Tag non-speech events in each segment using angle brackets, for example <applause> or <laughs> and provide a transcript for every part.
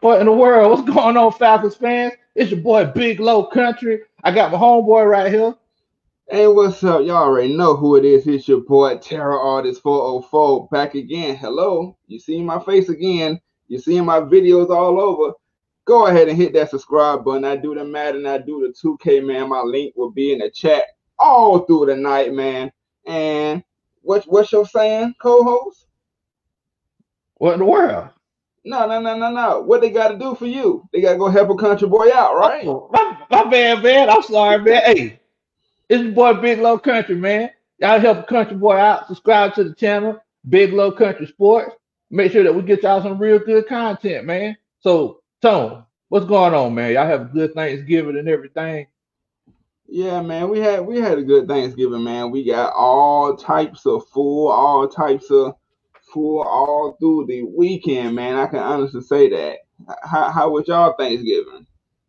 What in the world? What's going on, Falcons fans? It's your boy Big Low Country. I got my homeboy right here. Hey, what's up? Y'all already know who it is. It's your boy Terror Artist 404 back again. Hello. You see my face again. You seeing my videos all over. Go ahead and hit that subscribe button. I do the Madden, I do the 2K, man. My link will be in the chat all through the night, man. And what what's your saying, co-host? What in the world? No, no, no, no, no. What they got to do for you? They got to go help a country boy out, right? Oh, my, my bad, man. I'm sorry, man. Hey, it's your boy Big Low Country, man. Y'all help a country boy out. Subscribe to the channel, Big Low Country Sports. Make sure that we get y'all some real good content, man. So, Tone, what's going on, man? Y'all have a good Thanksgiving and everything. Yeah, man, we had we had a good Thanksgiving, man. We got all types of food, all types of food all through the weekend, man. I can honestly say that. How how was y'all Thanksgiving?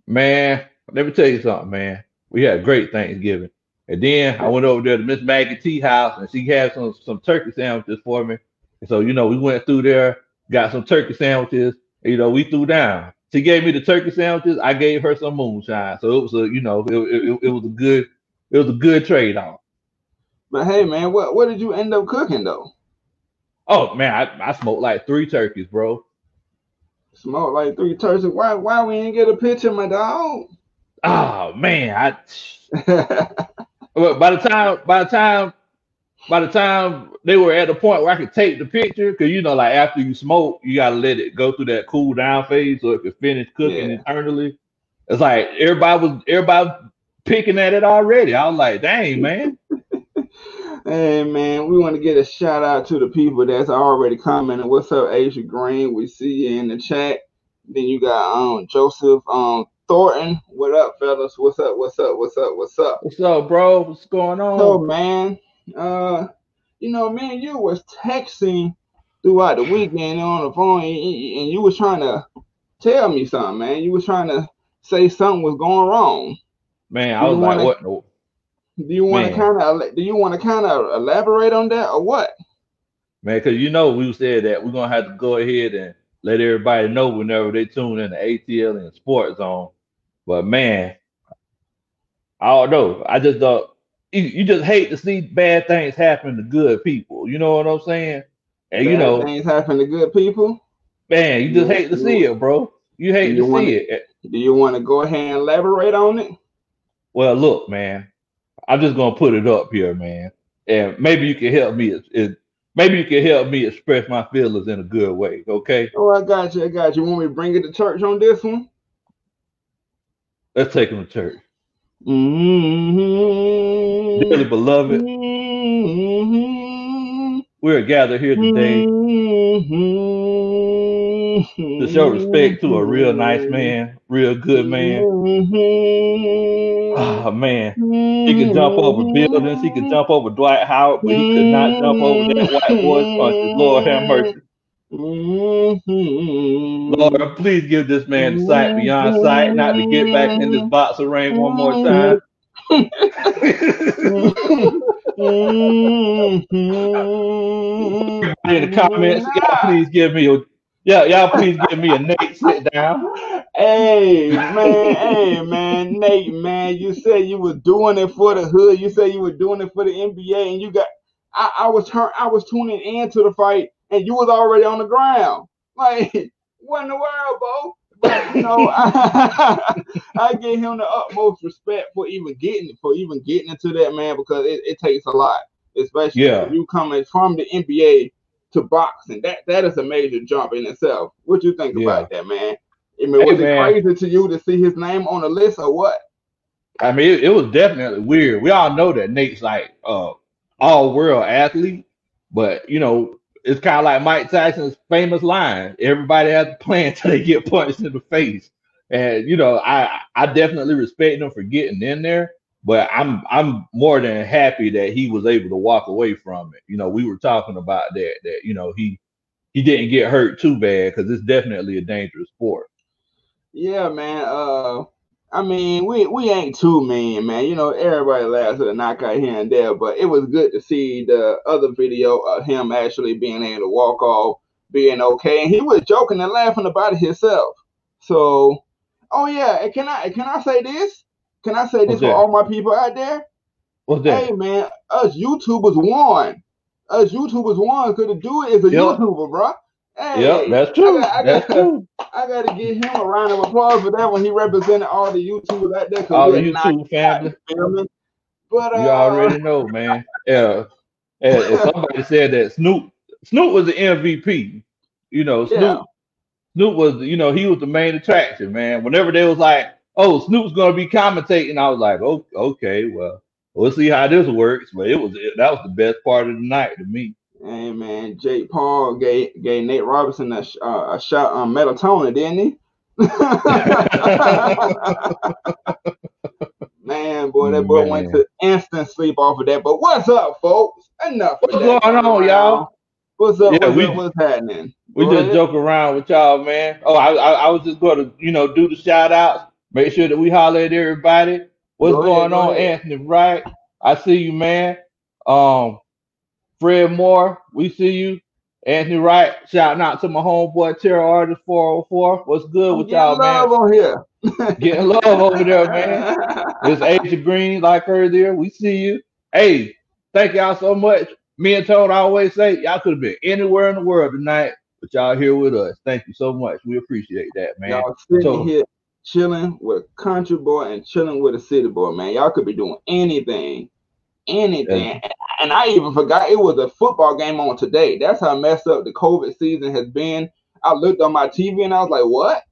Man, let me tell you something, man. We had a great Thanksgiving. And then I went over there to Miss Maggie T house and she had some some turkey sandwiches for me. And so, you know, we went through there, got some turkey sandwiches, and, you know, we threw down. She gave me the turkey sandwiches, I gave her some moonshine. So it was a, you know, it, it, it was a good it was a good trade off. But hey man, what what did you end up cooking though? Oh man, I, I smoked like three turkeys, bro. Smoked like three turkeys. Why why we didn't get a picture, my dog? Oh man, I <laughs> by the time by the time by the time they were at the point where I could take the picture, because you know, like after you smoke, you gotta let it go through that cool down phase so it can finish cooking Yeah. internally. It's like everybody was everybody picking at it already. I was like, dang man. Hey man, we want to get a shout out to the people that's already commenting. What's up, Asia Green? We see you in the chat. Then you got um Joseph um Thornton. What up, fellas? What's up? What's up? What's up? What's up? What's up, bro? What's going on? So man, uh, you know, man, you was texting throughout the weekend on the phone, and, and you was trying to tell me something, man. You was trying to say something was going wrong. man, I was like, wanna- what? Do you want to kind of do you want to kind of elaborate on that or what? Man, because you know we said that we're gonna have to go ahead and let everybody know whenever they tune in to ATL and Sports Zone. But man, I don't know. I just don't. You, you just hate to see bad things happen to good people. You know what I'm saying? And you know, things happen to good people. man, you just You- hate to you- see it, bro. You hate to wanna- see it. Do you want to go ahead and elaborate on it? Well, look, man, I'm just gonna put it up here, man, and maybe you can help me. It, maybe you can help me express my feelings in a good way. Okay, Oh, I got you. I got you. Want me to bring it to church on this one? let's take him to church. Mm-hmm. Dearly beloved, Mm-hmm. we are gathered here today Mm-hmm. to show respect to a real nice man, real good man. Mm-hmm. Ah, man, he can jump over buildings, he can jump over Dwight Howard, but he could not jump over that white boy's punches. Lord have mercy. Mm-hmm. Lord, please give this man sight beyond sight, not to get back in this box of rain one more time. Mm-hmm. <laughs> in the comments, y'all please give me a yeah, y'all please give me a Nate sit down. Hey <laughs> man, hey man, Nate, man, you said you were doing it for the hood. You said you were doing it for the NBA, and you got. I, I was turn, I was tuning into the fight, and you was already on the ground. Like, <laughs> what in the world, bro? But you know, I, <laughs> I give him the utmost respect for even getting for even getting into that man because it, it takes a lot, especially Yeah. you coming from the NBA to boxing. That that is a major jump in itself. What you think Yeah. about that, man? I mean, Hey, was man. it crazy to you to see his name on the list or what? I mean, it, it was definitely weird. We all know that Nate's like uh all world athlete, but you know, it's kind of like Mike Tyson's famous line: "Everybody has a plan until they get punched in the face." And you know, I I definitely respect him for getting in there, but I'm I'm more than happy that he was able to walk away from it. You know, we were talking about that that you know he he didn't get hurt too bad because it's definitely a dangerous sport. Yeah, man. Uh, I mean, we we ain't too mean, man. You know, everybody laughs at a knockout here and there, but it was good to see the other video of him actually being able to walk off, being okay, and he was joking and laughing about it himself. So, oh yeah, and can I can I say this? Can I say this for all my people out there? What's that? Hey man, us YouTubers won. Us YouTubers won because the dude is a Yep. YouTuber, bro. Hey, Yep, that's true. I got- I That's got- true. I gotta give him a round of applause for that when he represented all the YouTubers out there. All the YouTube <laughs> family. But uh, You already know, man. Yeah. And, and <laughs> somebody said that Snoop Snoop was the MVP. You know, Snoop yeah, Snoop was, you know, he was the main attraction, man. Whenever they was like, "Oh, Snoop's gonna be commentating," I was like, "Oh, okay, well, we'll see how this works." But it was that was the best part of the night to me. Hey man, Jake Paul gave gave Nate Robinson a, uh, a shot on melatonin, didn't he? <laughs> Man, boy, that boy went to instant sleep off of that. But what's up, folks? Enough. What's that going on, y'all? What's up? Yeah, what's, we- up what's happening? We Go just ahead. joke around with y'all, man. Oh, I, I, I was just going to, you know, do the shout outs. Make sure that we holler at everybody. What's Go ahead, going go on, ahead. Anthony? Right? I see you, man. Um, Fred Moore, we see you. Anthony Wright, shouting out to my homeboy Terror Artist 404. What's good with y'all, man? love here. <laughs> Getting love over there, man. <laughs> It's Agent Green, like earlier. We see you. Hey, thank y'all so much. Me and Tone always say y'all could have been anywhere in the world tonight, but y'all here with us. Thank you so much. We appreciate that, man. Y'all sitting So- here chilling with a country boy and chilling with a city boy, man. Y'all could be doing anything, anything. And I even forgot it was a football game on today. That's how messed up the COVID season has been. I looked on my TV and I was like, what?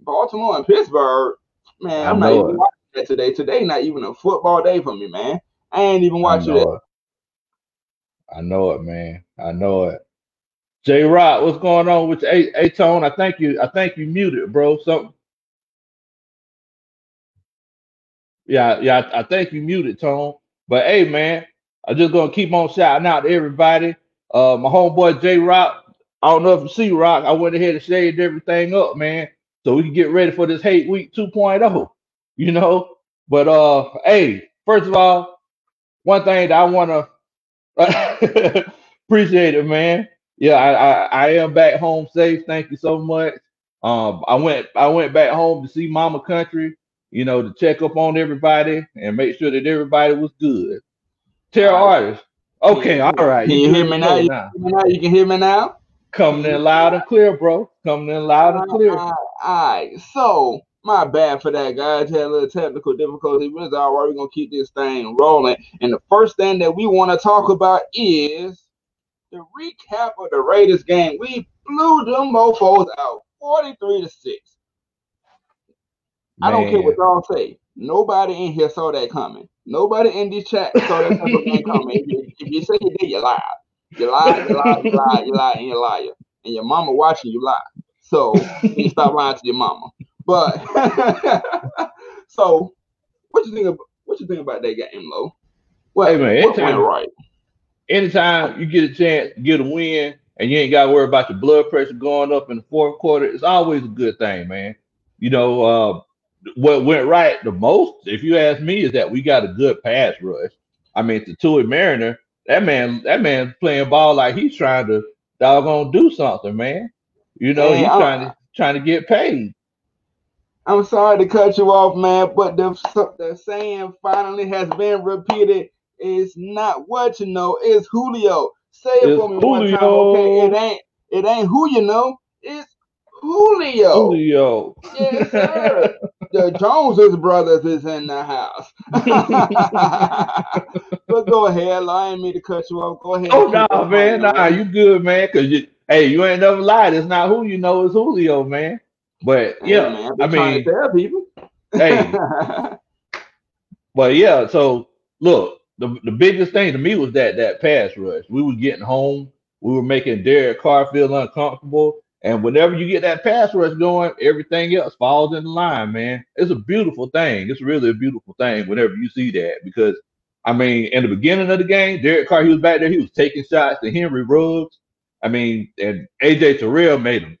Baltimore and Pittsburgh? Man, I'm not even watching that today. Today not even a football day for me, man. I ain't even watching it. it. I know it, man. I know it. J Rock, what's going on with? Hey, hey Tone, I think you I think you muted, bro. Something. Yeah, yeah, I, I think you muted, Tone. But hey, man, I'm just gonna keep on shouting out to everybody. Uh, my homeboy J Rock. I don't know if you see Rock. I went ahead and shaved everything up, man, so we can get ready for this hate week 2.0. You know, but uh, hey, first of all, one thing that I wanna <laughs> appreciate it, man. Yeah, I, I I am back home safe. Thank you so much. Um, I went I went back home to see Mama Country, you know, to check up on everybody and make sure that everybody was good. Terror All right. artist. Okay, all right. Can you hear good me now? You, hear now? you can hear me now? Coming in loud and clear, bro. Coming in loud and clear. All right. So, my bad for that, guys. Had a little technical difficulty, but it's all right. We're going to keep this thing rolling. And the first thing that we want to talk about is the recap of the Raiders game. We blew them mofos out 43 to 6. I don't care what y'all say. Nobody in here saw that coming. Nobody in this chat saw that type of thing coming. If you, if you say you did, you lied. You lied, you lied, you lied, you lied, and you're liar. And your mama watching you lie. So you stop lying to your mama. But <laughs> so what you think about what you think about that game, Lo? What, Hey, man, anytime- right? anytime you get a chance to get a win and you ain't got to worry about your blood pressure going up in the fourth quarter, it's always a good thing, man. You know, uh, what went right the most, if you ask me, is that we got a good pass rush. I mean, the Tui Mariner, that man, that man's playing ball like he's trying to doggone do something, man. You know, he's I'm- trying to trying to get paid. I'm sorry to cut you off, man, but the the saying finally has been repeated. It's not what you know, it's Julio. Say it It's for me one time, okay? It ain't it ain't who you know, it's Julio. Julio. Yes, sir. <laughs> the Joneses brothers is in the house. <laughs> but go ahead, I ain't mean to cut you off. Go ahead. Oh no, on man, nah, you good, man. Cause you, hey, you ain't never lied. It's not who you know, it's Julio, man. But Hey, yeah, man, I mean, to tell people. hey, <laughs> but yeah. So look, the the biggest thing to me was that that pass rush. We were getting home. We were making Derek Carr feel uncomfortable. And whenever you get that pass rush going, everything else falls in line, man. It's a beautiful thing. It's really a beautiful thing whenever you see that because I mean, in the beginning of the game, Derek Carr, he was back there, he was taking shots to Henry Ruggs. I mean, and AJ Terrell made a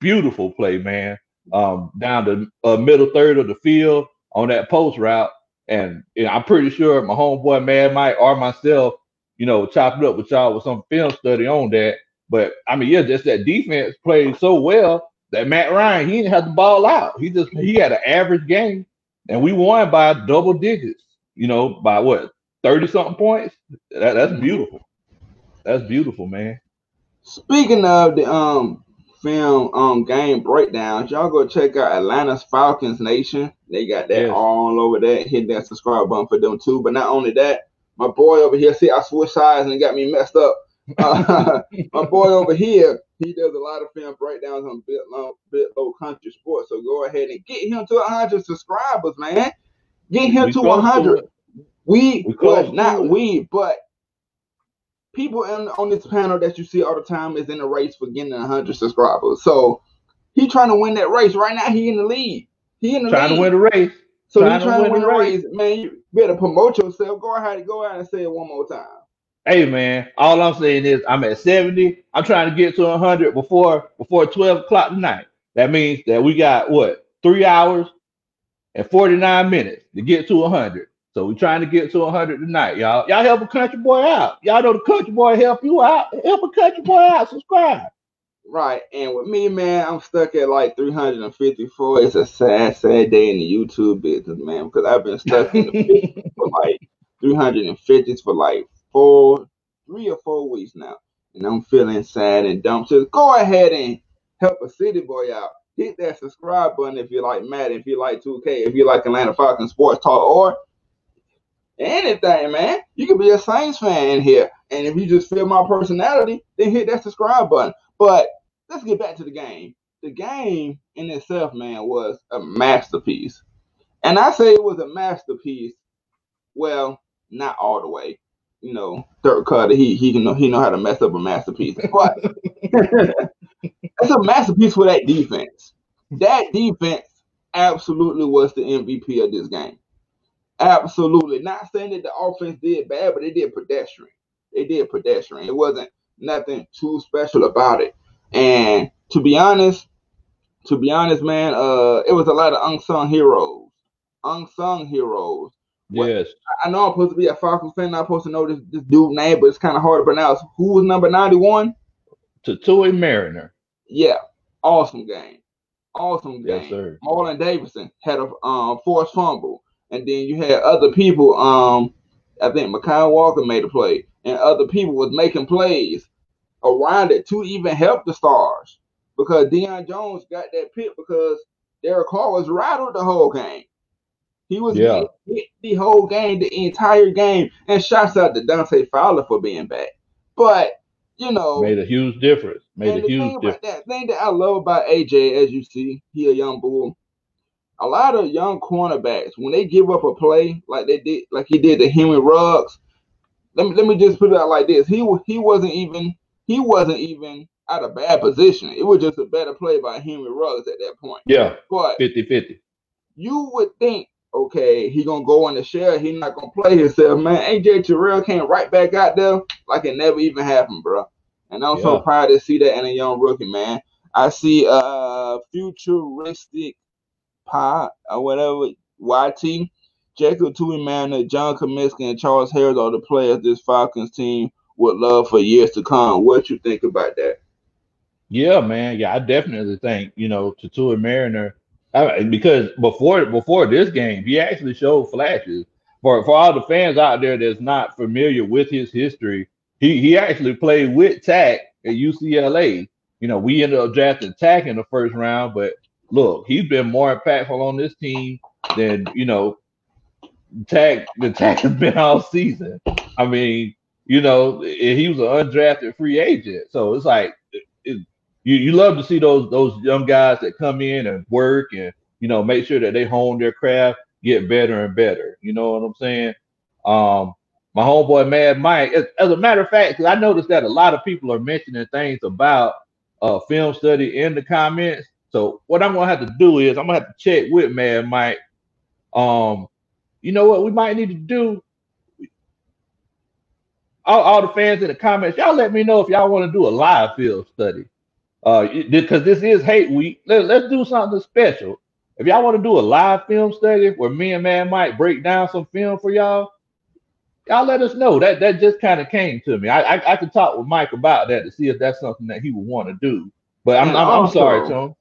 beautiful play, man, um, down the uh, middle third of the field on that post route. And you know, I'm pretty sure my homeboy Mad Mike or myself, you know, chopped up with y'all with some film study on that. But I mean, yeah, just that defense played so well that Matt Ryan, he didn't have the ball out. He just he had an average game, and we won by double digits. You know, by what thirty something points. That, that's beautiful. That's beautiful, man. Speaking of the um film um game breakdowns, y'all go check out Atlanta's Falcons Nation. They got that Yes. all over there. Hit that subscribe button for them too. But not only that, my boy over here, see, I switched sides and it got me messed up. Uh, <laughs> my boy over here, he does a lot of film breakdowns on bit low, bit low country sports. So go ahead and get him to 100 subscribers, man. Get him We to 100. it. We, We well, not we, but people in, on this panel that you see all the time is in the race for getting 100 subscribers. So he trying to win that race right now. He in the lead. He in the Trying lead. to win the race. so trying he trying to win win the the race. Man, you better promote yourself. Go ahead, go out and say it one more time. Hey man, all I'm saying is I'm at 70. I'm trying to get to 100 before before 12 o'clock tonight. That means that we got what three hours and 49 minutes to get to 100. So we're trying to get to 100 tonight, y'all. Y'all help a country boy out. Y'all know the country boy help you out. Help a country boy out. Subscribe. Right. And with me, man, I'm stuck at like 354. It's a sad, sad day in the YouTube business, man, because I've been stuck in the <laughs> 50s for like 350s for like four, three or four weeks now. And I'm feeling sad and dumb. So go ahead and help a city boy out. Hit that subscribe button if you like Madden, if you like 2K, if you like Atlanta Falcons Sports Talk, or anything, man. You can be a Saints fan in here. And if you just feel my personality, then hit that subscribe button. But let's get back to the game. The game in itself, man, was a masterpiece. And I say it was a masterpiece. Well, not all the way. You know, Dirk Cutter, he he can know he know how to mess up a masterpiece. But it's <laughs> a masterpiece for that defense. That defense absolutely was the MVP of this game. Absolutely. Not saying that the offense did bad, but they did pedestrian. They did pedestrian. It wasn't nothing too special about it. And to be honest, to be honest, man, uh, it was a lot of unsung heroes. Unsung heroes. What- Yes. I know I'm supposed to be a Falcons fan. I'm supposed to know this, this dude name, but it's kind of hard to pronounce. Who was number 91? To Toy Mariner. Yeah, awesome game. Awesome game. Yes, sir. Marlon Davidson had a um, forced fumble, and then you had other people. Um, I think Mekhi Walker made a play, and other people was making plays around it to even help the stars because Deion Jones got that pick because Derek Carr was rattled the whole game. He was Yeah. hit, the whole game, the entire game, and shouts out to Dante Fowler for being back. But you know, Made a huge difference. Made a the huge difference. that thing that I love about AJ, as you see, he a young bull. A lot of young cornerbacks, when they give up a play like they did, like he did to Henry Ruggs. Let me let me just put it out like this: he he wasn't even he wasn't even out of bad position. It was just a better play by Henry Ruggs at that point. Yeah, But 50-50. you would think, okay, he gonna go on the share. He not gonna play himself, man. AJ Terrell came right back out there like it never even happened, bro. And I'm so proud to see that in a young rookie, man. I see uh futuristic pot or whatever YT. Jacob Tui Manor, John Cominsky, and Charles Harris are the players this Falcons team would love for years to come. What you think about that? Yeah, man. Yeah, I definitely think you know Tatua Mariner I, because before before this game, he actually showed flashes. For for all the fans out there that's not familiar with his history, he he actually played with Takk at UCLA. You know, we ended up drafting Takk in the first round, but look, he's been more impactful on this team than you know. Takk the Takk has been all season. I mean, you know, he was an undrafted free agent, so it's like it, you you love to see those those young guys that come in and work and you know make sure that they hone their craft, get better and better. You know what I'm saying? Um, my homeboy Mad Mike. As, as a matter of fact, I noticed that a lot of people are mentioning things about uh film study in the comments. So what I'm gonna have to do is I'm gonna have to check with Mad Mike. Um, you know what we might need to do all, all the fans in the comments, y'all let me know if y'all want to do a live field study. Uh, because this is hate week. Let, let's do something special. If y'all want to do a live film study where me and Mad Mike break down some film for y'all, y'all let us know. That that just kind of came to me. I, I I could talk with Mike about that to see if that's something that he would want to do. But I'm I'm, I'm sorry, Tom.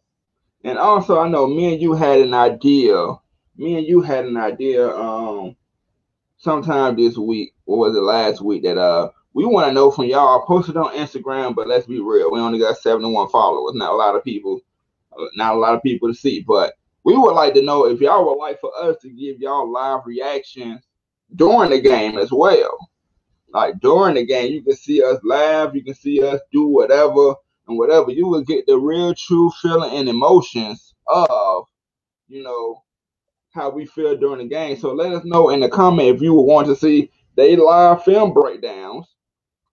And also, I know me and you had an idea. Me and you had an idea. Um, sometime this week, or was it last week? That uh, we want to know from y'all. I posted on Instagram, but let's be real, we only got seventy one followers. Not a lot of people. Uh, not a lot of people to see, but we would like to know if y'all would like for us to give y'all live reactions during the game as well. Like during the game, you can see us laugh, you can see us do whatever and whatever. You will get the real, true feeling and emotions of, you know, how we feel during the game. So let us know in the comment if you would want to see they live film breakdowns,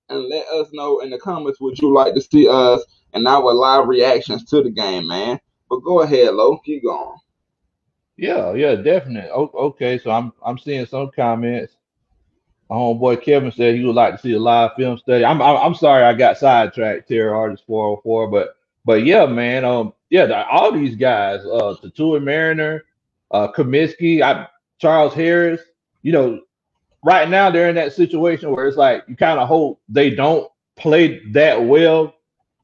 and let us know in the comments would you like to see us and our live reactions to the game, man. But go ahead, Lo, keep going. Yeah, yeah, definitely. okay, so I'm I'm seeing some comments. My homeboy Kevin said he would like to see a live film study. I'm I'm, I'm sorry I got sidetracked, Terry Artist 404, but but yeah, man, um, yeah, all these guys, uh, Tatua Mariner, uh, Cominsky, I, Charles Harris, you know, right now they're in that situation where it's like you kind of hope they don't play that well,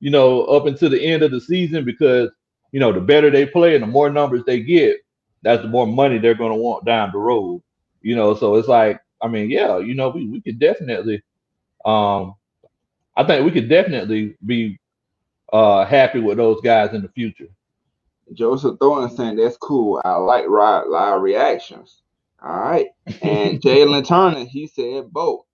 you know, up until the end of the season because you know the better they play and the more numbers they get, that's the more money they're going to want down the road. You know, so it's like I mean, yeah, you know, we we could definitely, um, I think we could definitely be uh happy with those guys in the future. Joseph Thorne saying that's cool. I like live, live reactions. All right. And <laughs> Jalen Turner, he said both.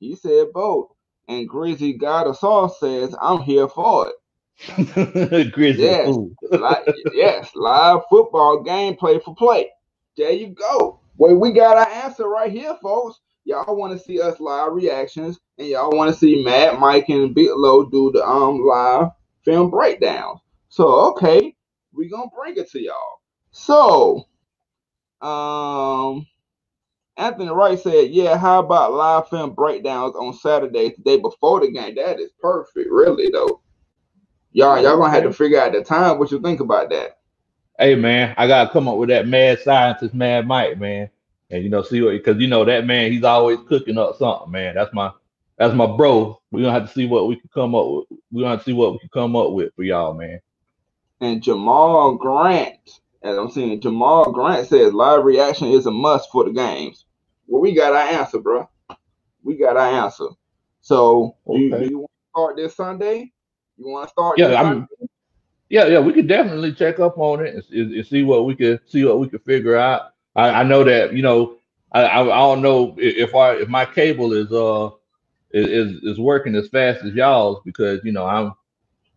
He said both. And Grizzly God of Sauce says, I'm here for it. <laughs> Grizzly. Yes, yes, live football gameplay for play. There you go. Well, we got our answer right here, folks. Y'all want to see us live reactions, and y'all want to see Matt, Mike, and Big Low do the um live film breakdowns. So okay, we gonna bring it to y'all. So, um, Anthony Wright said, "Yeah, how about live film breakdowns on Saturday, the day before the game? That is perfect, really though. Y'all, y'all gonna have to figure out the time. What you think about that?" Hey man, I gotta come up with that mad scientist, Mad Mike, man, and you know, see what because you know that man, he's always cooking up something, man. That's my that's my bro. We're gonna have to see what we can come up with. We're gonna see what we can come up with for y'all, man and Jamal Grant. As I'm seeing, Jamal Grant says live reaction is a must for the games. Well, we got our answer, bro. We got our answer. So, okay. you, you want to start this Sunday? You want to start? Yeah, I'm. Yeah, yeah, we could definitely check up on it and, and, see what we could see what we could figure out. I, I know that you know I, I, I don't know if I if my cable is uh is is working as fast as y'all's because you know I'm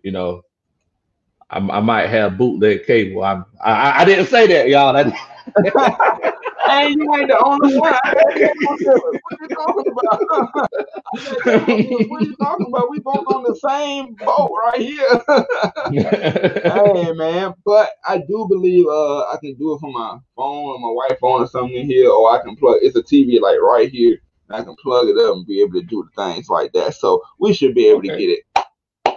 you know I, I might have bootleg cable. I'm, I I didn't say that, y'all. That, <laughs> hey, you ain't the only one. what are you talking about? <laughs> what are you talking about? We both on the same boat right here. <laughs> hey man, but I do believe uh I can do it from my phone or my wife phone or something in here, or I can plug. It's a TV like right here. I can plug it up and be able to do the things like that. So we should be able okay. to get it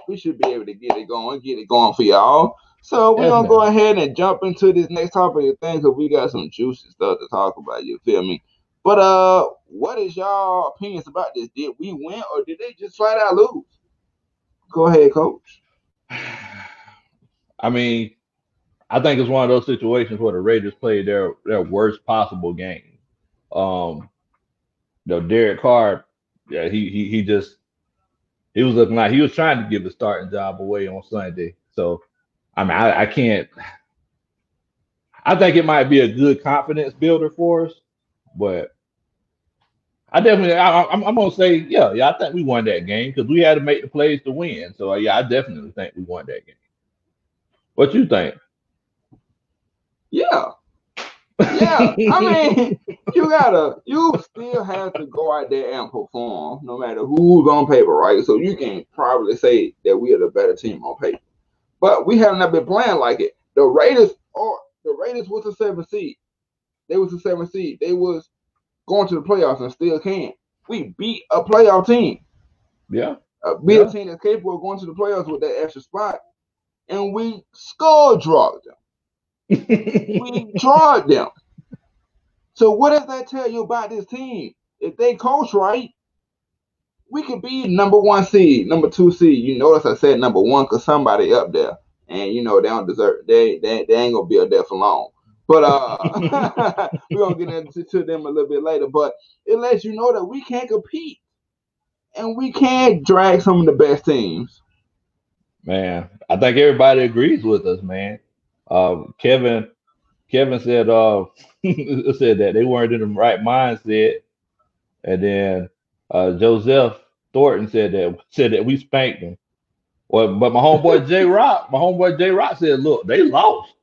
we should be able to get it going, get it going for y'all. So we're gonna go ahead and jump into this next topic of things because we got some juicy stuff to talk about. You feel me? But uh, what is y'all opinions about this? Did we win or did they just flat out lose? Go ahead, coach. <sighs> I mean, I think it's one of those situations where the Raiders played their their worst possible game. Um, you know, Derek Carr, yeah, he he he just he was looking like he was trying to give the starting job away on Sunday. So, I mean, I, I can't. I think it might be a good confidence builder for us, but I definitely, I, am I'm gonna say, yeah, yeah, I think we won that game because we had to make the plays to win. So, yeah, I definitely think we won that game. What you think? Yeah, yeah, I <laughs> mean, you gotta, you still have to go out there and perform, no matter who's on paper, right? So you can probably say that we are the better team on paper, but we have not been playing like it. The Raiders are the Raiders was a seven seed. They was a seven seed. They was going to the playoffs and still can. We beat a playoff team. Yeah. Uh, beat yeah. a team that's capable of going to the playoffs with that extra spot, and we skull dropped them we tried them. So what does that tell you about this team? If they coach right, we could be number one seed, number two seed. You notice I said number one because somebody up there. and you know they don't deserve they they, they ain't gonna be up there for long. But uh, <laughs> we're gonna get into them a little bit later. But it lets you know that we can't compete and we can't drag some of the best teams. Man, I think everybody agrees with us, man. Uh, Kevin, Kevin said, uh, <laughs> said that they weren't in the right mindset, and then uh, Joseph Thornton said that <laughs> said that we spanked them. Well, but my homeboy <laughs> J Rock, my homeboy J Rock said, look, they lost.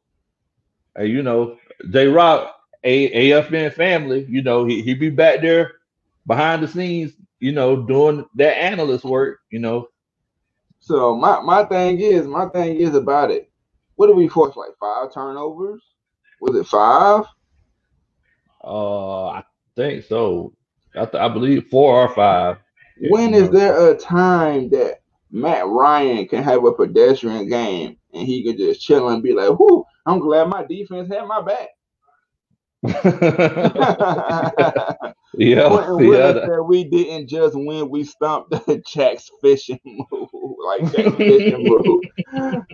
And you know, J Rock, a AFN family, you know, he he be back there behind the scenes, you know, doing that analyst work, you know. So my my thing is, my thing is about it. What did we force? Like five turnovers? Was it five? Uh, I think so. I, th- I believe four or five. When is there a time that Matt Ryan can have a pedestrian game and he can just chill and be like, "Whoo, I'm glad my defense had my back." <laughs> yeah, yeah. Said we didn't just win, we stomped <laughs> Jack's fishing <laughs> move. like Jack's fishing move.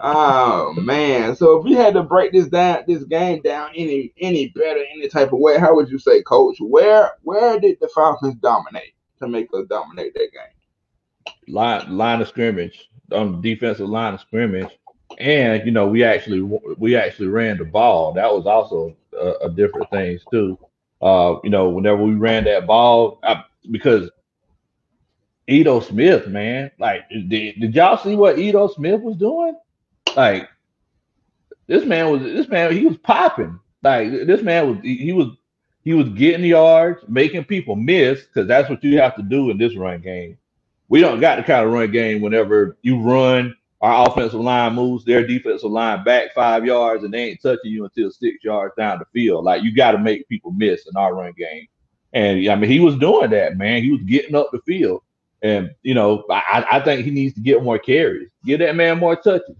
Oh man. So if you had to break this down this game down any any better, any type of way, how would you say, coach? Where where did the Falcons dominate to make us dominate that game? line line of scrimmage on the defensive line of scrimmage, and you know we actually we actually ran the ball. That was also a, a different things too. Uh, you know, whenever we ran that ball, I, because Ito Smith, man, like did, did y'all see what Ito Smith was doing? Like this man was this man he was popping. Like this man was he, he was he was getting yards, making people miss because that's what you have to do in this run game we don't got the kind of run game whenever you run, our offensive line moves their defensive line back five yards and they ain't touching you until six yards down the field. Like you got to make people miss in our run game. And I mean, he was doing that, man. He was getting up the field. And you know, I, I think he needs to get more carries. Give that man more touches.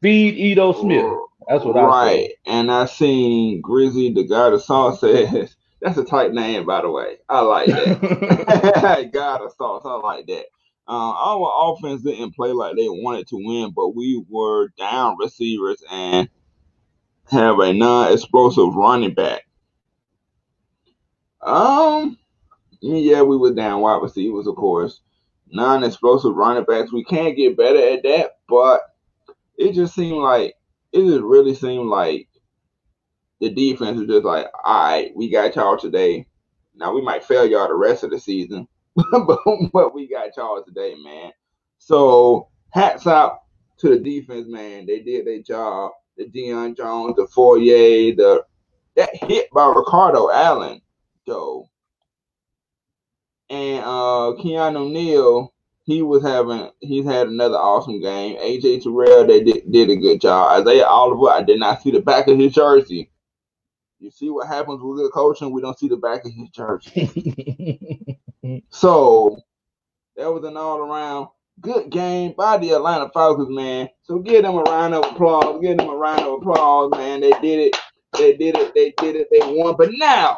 Feed Ito Smith. That's what I right. And I seen Grizzly, the guy the song says that's a tight name, by the way. I like that. <laughs> <laughs> God of sauce. I like that. Uh, our offense didn't play like they wanted to win, but we were down receivers and have a non-explosive running back. Um, yeah, we were down wide receivers, of course. Non-explosive running backs. We can't get better at that, but it just seemed like it just really seemed like the defense is just like, all right, we got y'all today. Now we might fail y'all the rest of the season, <laughs> but, but we got y'all today, man. So hats out to the defense, man. They did their job. The Deion Jones, the Fourier, the that hit by Ricardo Allen, though. And uh Keanu Neal, he was having he's had another awesome game. AJ Terrell, they did, did a good job. Isaiah Oliver, I did not see the back of his jersey. You see what happens with good coaching, we don't see the back of his jersey. <laughs> Mm-hmm. so that was an all around good game by the Atlanta Falcons, man. So give them a round of applause. Give them a round of applause, man. They did it. They did it. They did it. They won. But now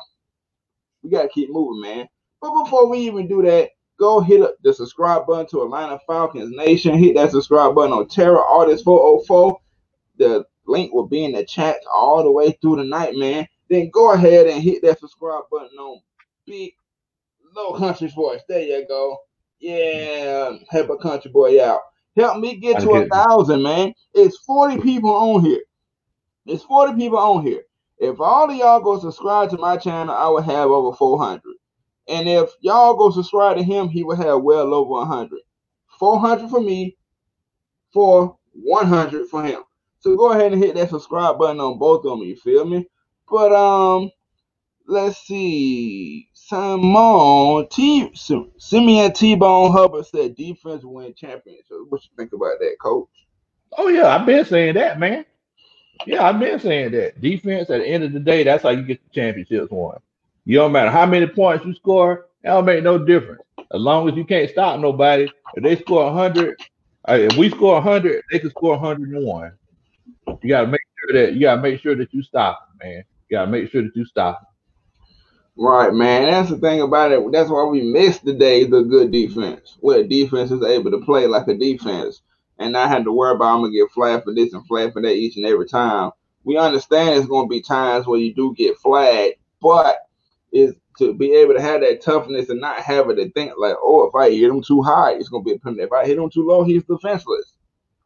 we gotta keep moving, man. But before we even do that, go hit up the subscribe button to Atlanta Falcons Nation. Hit that subscribe button on Terror Artist 404. The link will be in the chat all the way through the night, man. Then go ahead and hit that subscribe button on Big Low Country Voice. There you go. Yeah, help a country boy out. Help me get to a thousand, man. It's 40 people on here. It's 40 people on here. If all of y'all go subscribe to my channel, I will have over 400. And if y'all go subscribe to him, he will have well over 100. 400 for me, for 100 for him. So go ahead and hit that subscribe button on both of them. You feel me? But um, let's see. Simon T. Simeon T. Bone Hubbard said defense win championship. What you think about that, Coach? Oh yeah, I've been saying that, man. Yeah, I've been saying that. Defense at the end of the day, that's how you get the championships won. You don't matter how many points you score, that don't make no difference. As long as you can't stop nobody, if they score 100, uh, if we score 100, they can score 101. You got to make sure that you got to make sure that you stop, man. You got to make sure that you stop. Right, man. That's the thing about it. That's why we miss the days of good defense, where defense is able to play like a defense. and not have to worry about I'm gonna get flagged for this and flagged for that each and every time. We understand it's gonna be times where you do get flagged, but is to be able to have that toughness and not have it to think like, oh, if I hit him too high, it's gonna be a penalty. If I hit him too low, he's defenseless.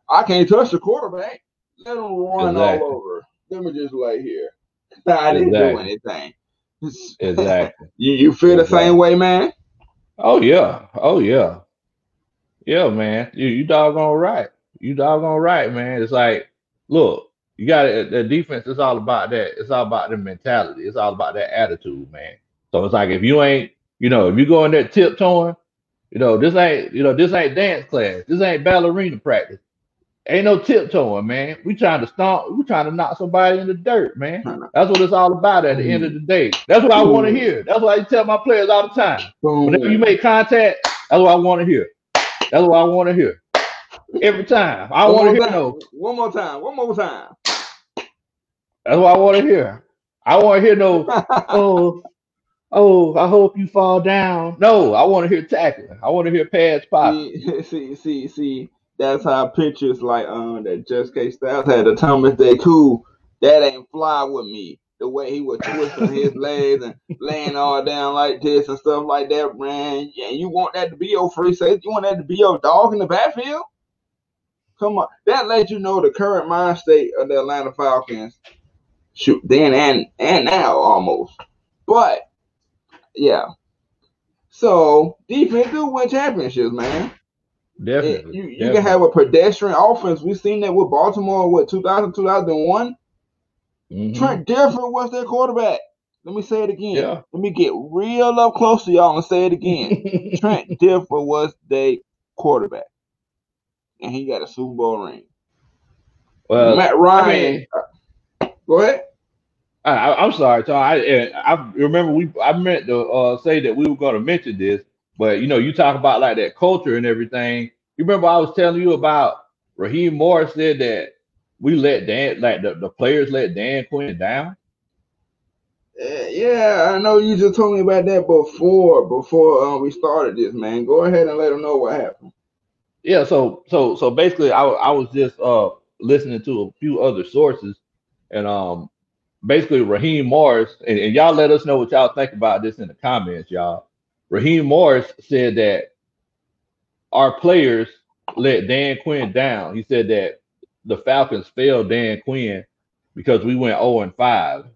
I can't touch the quarterback. Let him run Exactly. all over. Let me just lay here. <laughs> I didn't do anything. Exactly. you you feel the same way, man? Oh yeah. Oh yeah. Yeah, man. You you doggone right. You doggone right, man. It's like, look, you got it. The defense is all about that. It's all about the mentality. It's all about that attitude, man. So it's like if you ain't, you know, if you go in there tiptoeing, you know, this ain't, you know, this ain't dance class. This ain't ballerina practice. Ain't no tiptoeing, man. We trying to stomp. We trying to knock somebody in the dirt, man. That's what it's all about at the end of the day. That's what I want to hear. That's what I tell my players all the time. Whenever you make contact, that's what I want to hear. That's what I want to hear. Every time. I want to hear no. One more time. One more time. That's what I want to hear. I want to hear no, <laughs> oh, oh, I hope you fall down. No, I want to hear tackling. I want to hear pads pop. <laughs> see, see, see, see. That's how pictures like um that Just K Styles had the Thomas Day cool. That ain't fly with me. The way he was twisting his <laughs> legs and laying all down like this and stuff like that, man. Yeah, you want that to be your free safety? You want that to be your dog in the backfield? Come on, that lets you know the current mind state of the Atlanta Falcons. Shoot, then and and now almost, but yeah. So defense do win championships, man. Definitely. You, you definitely. can have a pedestrian offense. We've seen that with Baltimore, what, 2000, 2001? Mhm. Trent Dilfer was their quarterback. Let me say it again. Yeah. Let me get real up close to y'all and say it again. <laughs> Trent Dilfer was their quarterback. And he got a Super Bowl ring. well, Matt I Ryan. mean, go ahead. I, I, I'm sorry, Tom. I I remember we I meant to uh, say that we were going to mention this, but you know, you talk about like that culture and everything. You remember I was telling you about Raheem Morris said that we let Dan like the, the players let Dan Quinn down. Uh, yeah, I know you just told me about that before, before uh, we started this, man. Go ahead and let them know what happened. Yeah, so so so basically, I I was just uh listening to a few other sources, and um basically Raheem Morris, and, and y'all let us know what y'all think about this in the comments, y'all. Raheem Morris said that our players let Dan Quinn down. He said that the Falcons failed Dan Quinn because we went 0 and 5.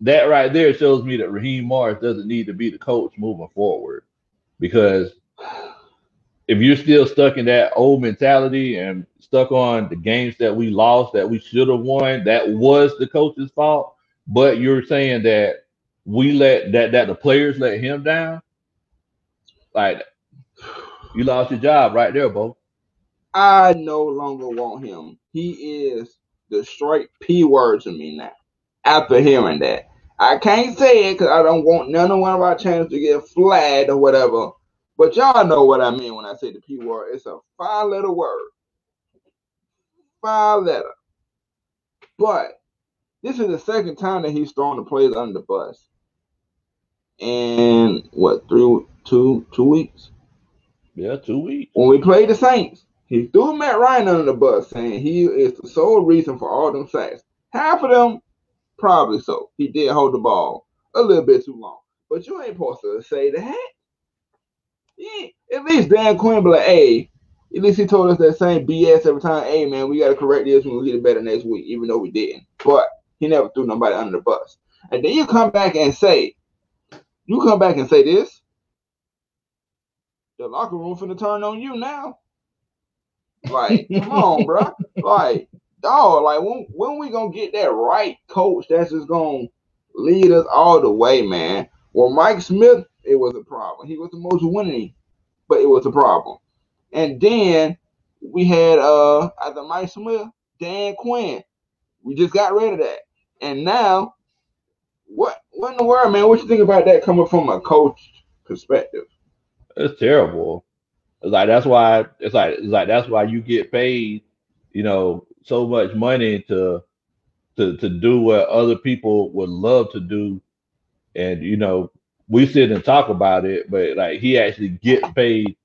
That right there shows me that Raheem Morris doesn't need to be the coach moving forward because if you're still stuck in that old mentality and stuck on the games that we lost that we should have won, that was the coach's fault. But you're saying that we let that that the players let him down. Like you lost your job right there, Bo. I no longer want him. He is the straight P word to me now. After hearing that, I can't say it because I don't want none of one of our channels to get flagged or whatever. But y'all know what I mean when I say the P word. It's a five letter word. Five letter. But this is the second time that he's thrown the players under the bus. And what, three, two, two weeks? Yeah, two weeks. when we played the Saints, he threw Matt Ryan under the bus, saying he is the sole reason for all them sacks. Half of them, probably so. He did hold the ball a little bit too long, but you ain't supposed to say that. Yeah, at least Dan Quinn be like, hey, at least he told us that same BS every time. Hey, man, we got to correct this when we get it better next week, even though we didn't. But he never threw nobody under the bus. And then you come back and say, you come back and say this. The locker room finna turn on you now. Like, <laughs> come on, bro. Like, dog, like when when we gonna get that right coach that's just gonna lead us all the way, man? Well, Mike Smith, it was a problem. He was the most winning, but it was a problem. And then we had uh after Mike Smith, Dan Quinn. We just got rid of that. And now, what what in the world, man? What you think about that coming from a coach perspective? It's terrible. It's like that's why it's like it's like that's why you get paid, you know, so much money to to to do what other people would love to do. And you know, we sit and talk about it, but like he actually gets paid,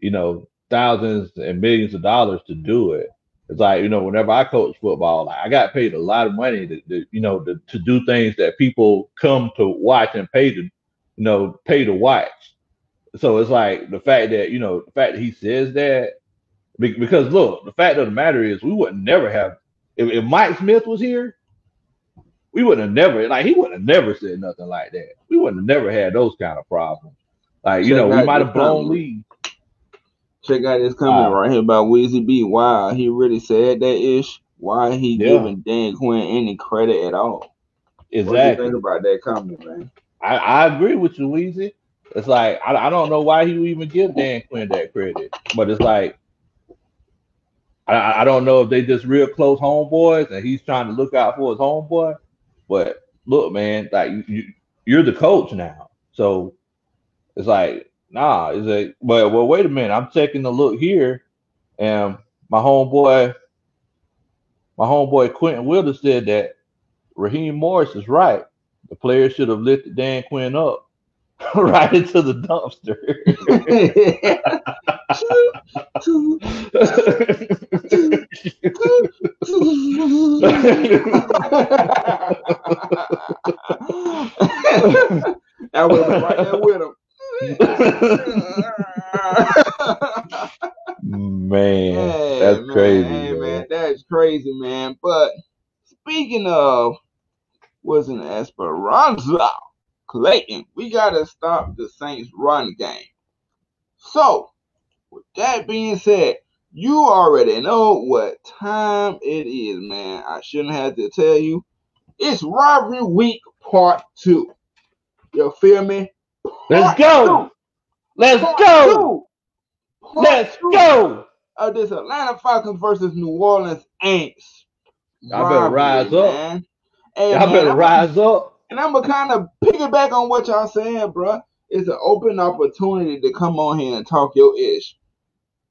you know, thousands and millions of dollars to do it. It's like you know, whenever I coach football, like, I got paid a lot of money to, to you know to, to do things that people come to watch and pay to you know pay to watch. So it's like the fact that you know the fact that he says that because look, the fact of the matter is we would never have if, if Mike Smith was here, we wouldn't have never like he wouldn't have never said nothing like that. We wouldn't have never had those kind of problems. Like you know, we might have blown leads. Check out this comment uh, right here about Weezy B. Wow, he really said that ish. Why he yeah. giving Dan Quinn any credit at all? Exactly. What do you think about that comment, man? I, I agree with you, Weezy. It's like I, I don't know why he would even give Dan Quinn that credit, but it's like I, I don't know if they just real close homeboys and he's trying to look out for his homeboy. But look, man, like you, you, you are the coach now, so it's like nah. It's like, but well, wait a minute. I'm taking a look here, and my homeboy, my homeboy Quentin Wilder said that Raheem Morris is right. The players should have lifted Dan Quinn up <laughs> right into the dumpster. Would have right there with him. Man, hey, that's man, crazy. Hey, man. man, that's crazy, man. But speaking of was an Esperanza. Clayton, we gotta stop the Saints run game. So, with that being said, you already know what time it is, man. I shouldn't have to tell you. It's Robbery week part two. You feel me? Let's go. Let's go. Let's go. Of this Atlanta Falcons versus New Orleans Aints. Y'all better rise up. Hey, y'all better rise up. And I'm gonna kind of piggyback on what y'all saying, bro. It's an open opportunity to come on here and talk your ish.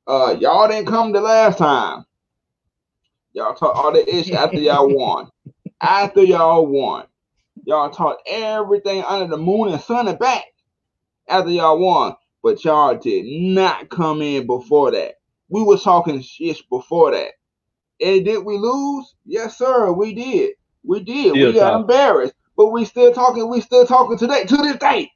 Uh, y'all didn't come the last time. Y'all talk all the ish after y'all <laughs> won. After y'all won, y'all talk everything under the moon and sun and back after y'all won. But y'all did not come in before that. We was talking ish before that. And did we lose? Yes, sir, we did. We did. we got embarrassed but we still talking. We still talking today. To this day.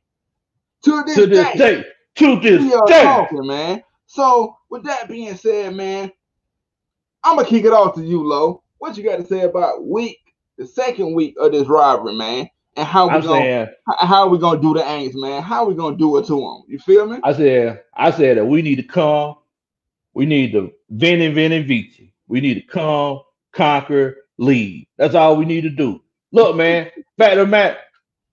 To this, day. to this day. day. To this we are day. talking, man. So with that being said, man, I'm gonna kick it off to you, Lo. What you got to say about week, the second week of this rivalry, man? And how we gonna saying, how are we gonna do the Aints, man? How are we gonna do it to them? You feel me? I said I said that we need to come, we need to Vini Vini Vici. We need to come, conquer, lead. That's all we need to do. Look, man, fact of Matt.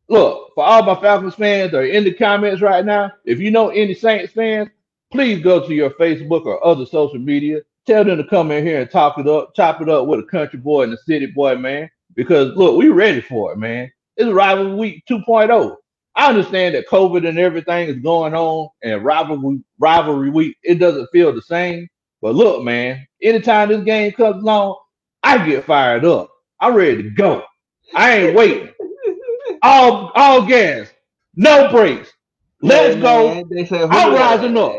Look, for all my Falcons fans that are in the comments right now, if you know any Saints fans, please go to your Facebook or other social media. Tell them to come in here and talk it up, chop it up with a country boy and a city boy, man. Because look, we ready for it, man. It's rivalry week 2.0. I understand that COVID and everything is going on, and rivalry rivalry week it doesn't feel the same. But look, man, anytime this game comes along, I get fired up. I'm ready to go. I ain't <laughs> waiting. all all gas, no brakes. Let's yeah, go. They said, I'm rising up.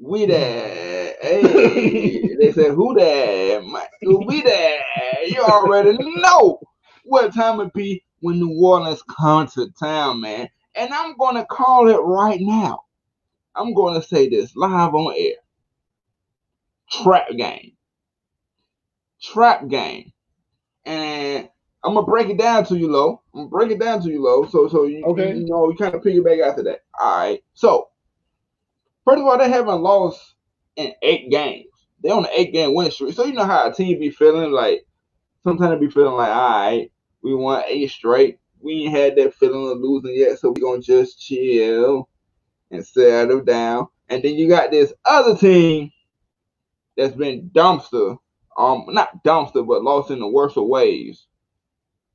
We there. Hey, they said, who there? We there. You already know what time it be when New Orleans comes to town, man. And I'm going to call it right now. I'm going to say this live on air. Trap game. Trap game. And I'm gonna break it down to you, low. I'm gonna break it down to you, low. So, so you, okay. you know, you kind of piggyback after that. All right. So, first of all, they haven't lost in eight games. They're on an eight game win streak. So you know how a team be feeling like. Sometimes they be feeling like, all right, we won eight straight. We ain't had that feeling of losing yet, so we gonna just chill and settle down. And then you got this other team that's been dumpster, um, not dumpster, but lost in the worst of ways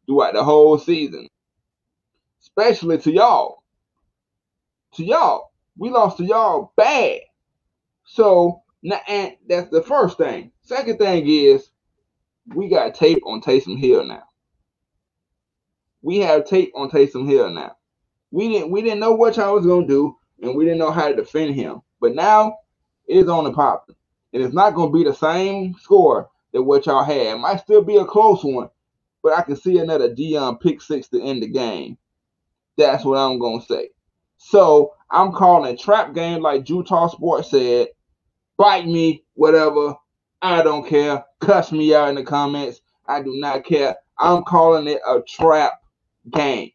throughout the whole season, especially to y'all. To y'all, we lost to y'all bad. So and that's the first thing. Second thing is we got tape on Taysom Hill now. We have tape on Taysom Hill now. We didn't we didn't know what y'all was gonna do, and we didn't know how to defend him. But now It is on the pop, And it's not gonna be the same score that what y'all had. It might still be a close one, but I can see another Deion pick six to end the game. That's what I'm gonna say. So I'm calling trap game like Utah Sports said. Bite me, whatever. I don't care. Cuss me out in the comments. I do not care. I'm calling it a trap game.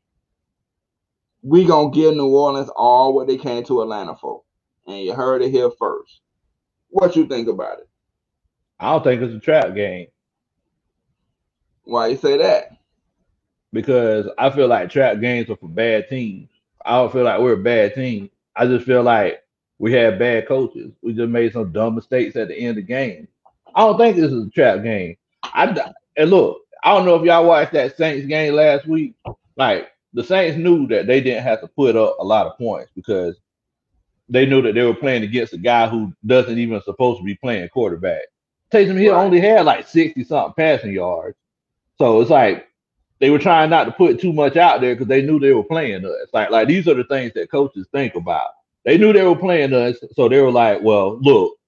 We gonna give New Orleans all what they came to Atlanta for, and you heard it here first. What you think about it? I don't think it's a trap game Why you say that? because I feel like trap games are for bad teams. I don't feel like we're a bad team. I just feel like we had bad coaches. We just made some dumb mistakes at the end of the game. I don't think this is a trap game. I and look, I don't know if y'all watched that Saints game last week. Like the Saints knew that they didn't have to put up a lot of points because they knew that they were playing against a guy who doesn't even supposed to be playing quarterback. Taysom Hill Right. only had like 60 something passing yards. So it's like they were trying not to put too much out there because they knew they were playing us. Like, like these are the things that coaches think about. They knew they were playing us, so they were like, "Well, look,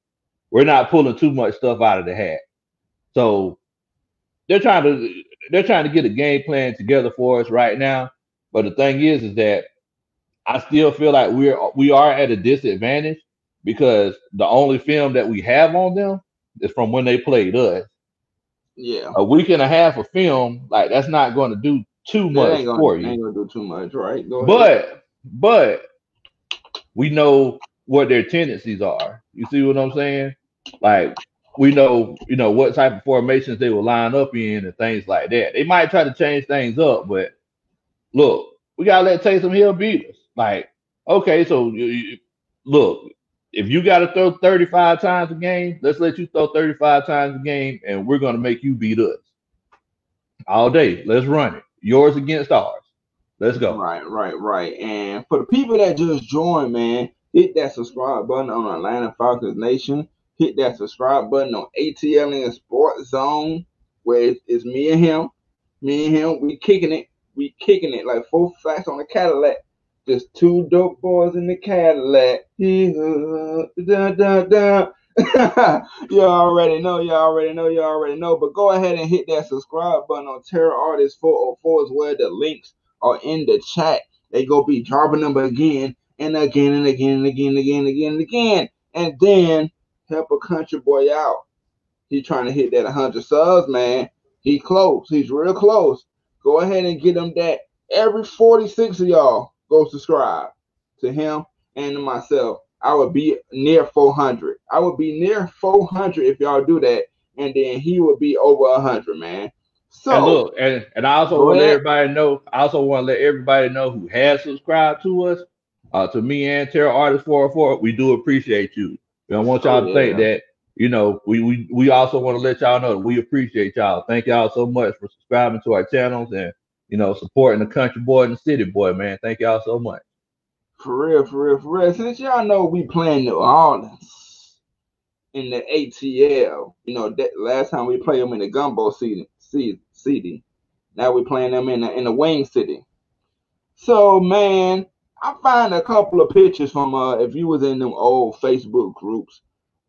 we're not pulling too much stuff out of the hat." So they're trying to they're trying to get a game plan together for us right now. But the thing is, is that I still feel like we're we are at a disadvantage because the only film that we have on them is from when they played us. Yeah. A week and a half of film, like that's not going to do too much gonna, for you. ain't gonna do too much, right? But but we know what their tendencies are. You see what I'm saying? Like we know, you know, what type of formations they will line up in and things like that. They might try to change things up, but look, we gotta let Taysom Hill beat us. Like, okay, so you, you- look, if you gotta throw 35 times a game, let's let you throw 35 times a game, and we're gonna make you beat us all day. Let's run it. Yours against ours. Let's go. Right, right, right. And for the people that just joined, man, hit that subscribe button on Atlanta Falcons Nation. Hit that subscribe button on ATL and Sports Zone, where it's, me and him. Me and him, we kicking it. We kicking it like four flats on a Cadillac. Just two dope boys in the Cadillac. Da, da, da. you already know, you already know, you already know. But go ahead and hit that subscribe button on Terror Artist 404 as well. The links are in the chat. They go be dropping them again and again and again and again and again and again and again. And then help a country boy out. He trying to hit that 100 subs, man. He close. He's real close. Go ahead and get him that. Every 46 of y'all go subscribe to him and to myself. I would be near 400. I would be near 400 if y'all do that. And then he would be over 100, man. So, and look, and, and I also want to let everybody know. I also want to let everybody know who has subscribed to us, uh, to me and Terror Artist 404. We do appreciate you. We don't want y'all Oh, to think yeah. that you know. We we we also want to let y'all know that we appreciate y'all. Thank y'all so much for subscribing to our channels and you know supporting the country boy and the city boy, man. Thank y'all so much. For real, for real, for real. Since y'all know we playing New Orleans in the ATL, you know that last time we played them in the gumbo seed, seating. Now we playing them in the in the wing city. So man, I find a couple of pictures from uh if you was in them old Facebook groups,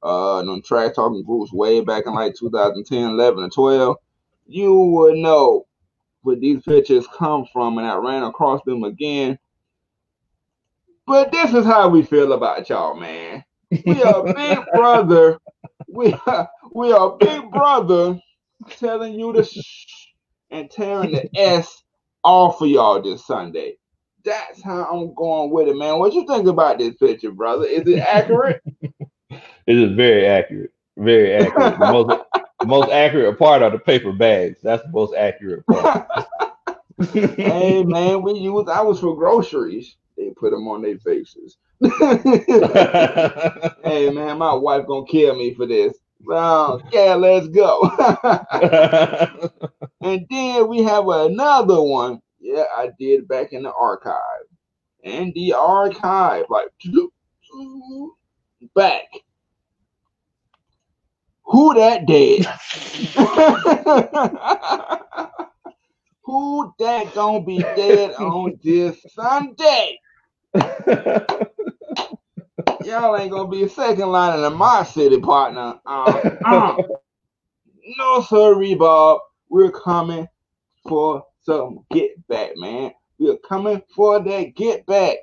uh them trash talking groups way back in like 2010, 11, and 12, you would know where these pictures come from, and I ran across them again. But this is how we feel about y'all, man. We are big <laughs> brother. We are, <laughs> we are big brother telling you to shh and tearing the S off of y'all this Sunday. That's how I'm going with it, man. What you think about this picture, brother? Is it accurate? <laughs> It is very accurate, very accurate. The most the most accurate part are the paper bags. That's the most accurate part. <laughs> hey, man, we use ours for groceries. They put them on their faces. <laughs> hey, man, my wife gonna kill me for this. Well, yeah, let's go. And then we have another one. Yeah, I did back in the archive. And the archive, like back. Who that dead? <laughs> Who that gonna be dead on this Sunday? Y'all ain't gonna be a second line in my city, partner. Uh, uh. No, sorry, Bob. We're coming for some get back, man. We are coming for that get back.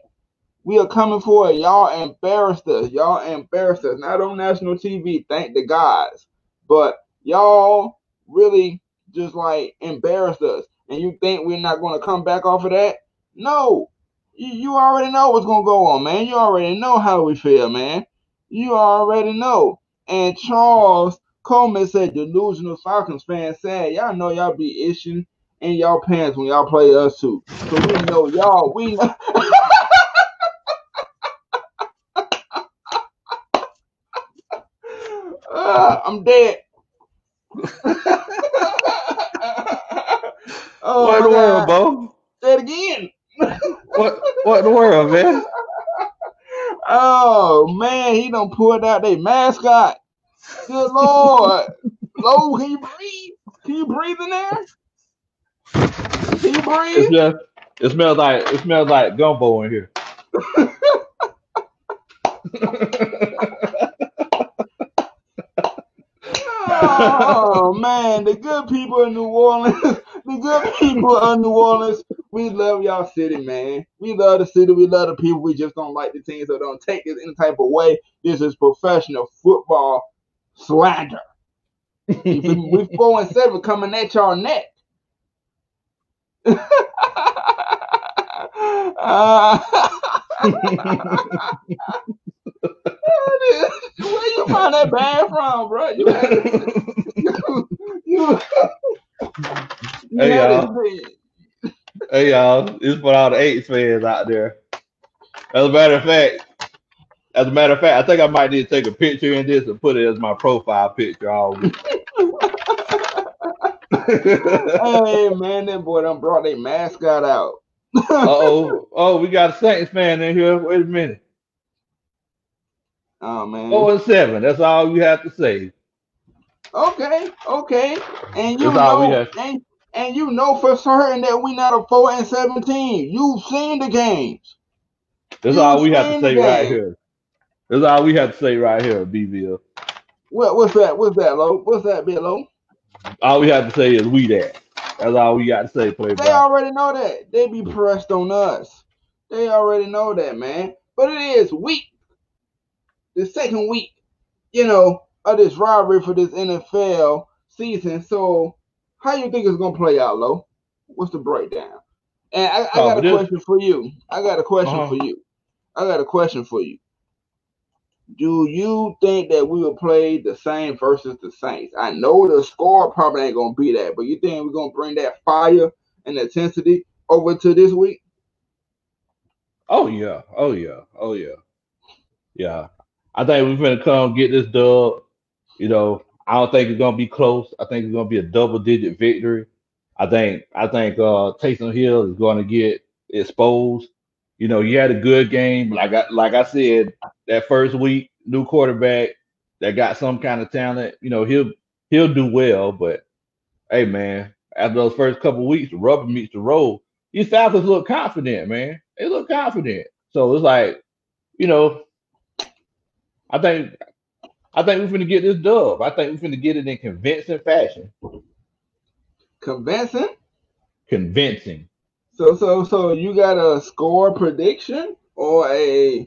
We are coming for it. Y'all embarrassed us. Y'all embarrassed us. Not on national TV, thank the gods. But y'all really just like embarrassed us. And you think we're not going to come back off of that? No. You, you already know what's going to go on, man. You already know how we feel, man. You already know. And Charles Coleman said, delusional Falcons fans said, y'all know y'all be itching in y'all pants when y'all play us too. So we know y'all, we know. uh, <laughs> I'm dead. <laughs> oh, what in the world, Bo? Say it again. what what in the world, man? <laughs> Oh man, he done pulled out their mascot. Good lord. Low, can you breathe? Can you breathe in there? Can you breathe? It's just, it smells like it smells like gumbo in here. oh man, the good people in New Orleans, <laughs> the good people of New Orleans, we love y'all city, man. We love the city, we love the people. We just don't like the team, so don't take it any type of way. This is professional football slander. we <laughs> four and seven coming at y'all neck. Uh, where you find that band from, bro? You, <laughs> you, you, hey y'all. Hey y'all, it's for all the eight fans out there. As a matter of fact, as a matter of fact, I think I might need to take a picture in this and put it as my profile picture all week. <laughs> hey man, that boy done brought their mascot out. oh, <laughs> oh, we got a Saints fan in here. Wait a minute. Oh man. Four and seven. That's all you have to say. Okay, okay. And you know, and, and you know for certain that we not a four and seventeen. You've seen the games. That's You've all we have to say right here. That's all we have to say right here, BVL. What what's that? What's that, Low? What's that, Bill All we have to say is we that. That's all we got to say, play. They already know that. They be pressed on us. They already know that, man. But it is week. The second week, you know, of this rivalry for this NFL season. So how you think it's gonna play out, Lo? What's the breakdown? And I, I oh, got a this... question for you. I got a question uh-huh. for you. I got a question for you do you think that we will play the same versus the Saints? I know the score probably ain't gonna be that, but you think we're gonna bring that fire and intensity over to this week? Oh yeah, oh yeah, oh yeah, yeah. I think we're gonna come get this dub. You know, I don't think it's gonna be close. I think it's gonna be a double-digit victory. I think I think uh Taysom Hill is gonna get exposed. You know, you had a good game. Like I like I said, that first week, new quarterback that got some kind of talent. You know, he'll he'll do well. But hey, man, after those first couple weeks, the rubber meets the road. These Falcons look confident, man. They look confident. So it's like, you know, I think I think we're gonna get this dub. I think we're gonna get it in convincing fashion. Convincing? Convincing. So so so you got a score prediction or a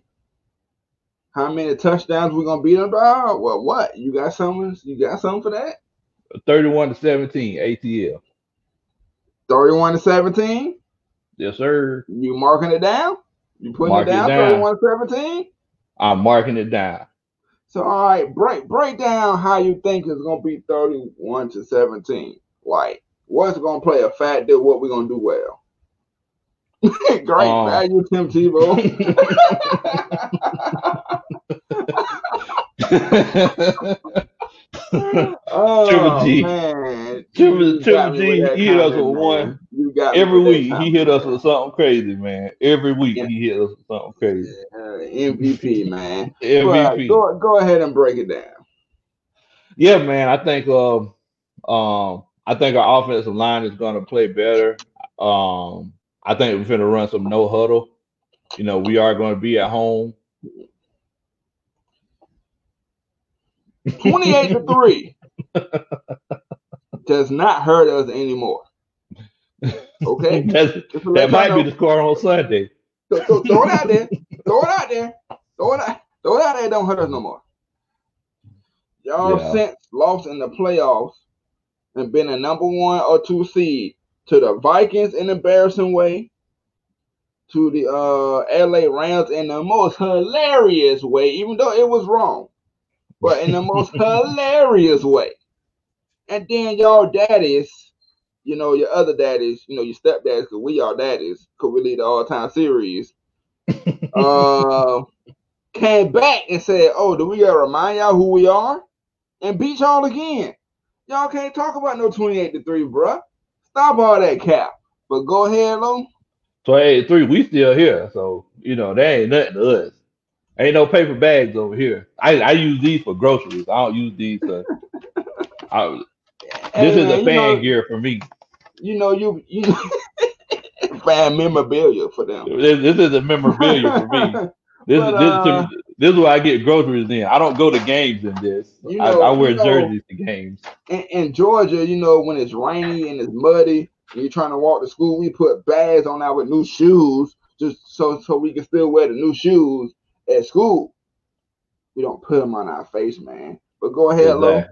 how many touchdowns we're gonna beat them by? Well, what you got something? You got something for that? Thirty-one to seventeen ATL. Thirty-one to seventeen. Yes, sir. You marking it down? You putting Mark it down? Thirty-one seventeen. I'm marking it down. So all right, break break down how you think it's gonna be thirty-one to seventeen. Like, what's gonna play a factor? What we're gonna do well? <laughs> Great um, value, Tim Tebow. <laughs> oh, Triple G. Man. Triple, Triple G, he hit us with one. Every week, he hit us with something crazy, man. Every week, yeah. he hit us with something crazy. MVP, man. MVP. Go, go ahead and break it down. Yeah, man. I think um, um, I think our offensive line is going to play better. Um, I think we're going to run some no huddle. You know, we are going to be at home. 28 to 3 <laughs> does not hurt us anymore. Okay? <laughs> That's, Just to let that might be the score on Sunday. So, so throw it out there. <laughs> Throw it out there. Throw it out. Throw it out there. Don't hurt us no more. Y'all Yeah. since lost in the playoffs and been a number one or two seed to the Vikings in embarrassing way, to the uh LA Rams in the most hilarious way, even though it was wrong, but in the most <laughs> hilarious way. And then y'all daddies, you know, your other daddies, you know, your stepdads, because we are daddies, because we lead the all time series, <laughs> uh, came back and said, "Oh, do we gotta remind y'all who we are?" And beat y'all again. Y'all can't talk about no twenty-eight to three, bruh. Stop all that cap. But go ahead, Lo. So hey, three, we still here. So you know, that ain't nothing to us. Ain't no paper bags over here. I, I use these for groceries. I don't use these for. I, this Hey, is man, a fan know, gear for me. You know, you you <laughs> fan memorabilia for them. This, this is a memorabilia for me. <laughs> This But, is this, uh, to, this is where I get groceries in. I don't go to games in this. You I, know- I wear you know- jerseys to games. in, in Georgia, you know, when it's rainy and it's muddy and you're trying to walk to school, we put bags on our new shoes just so so we can still wear the new shoes at school. We don't put them on our face, man. But go ahead, Lo.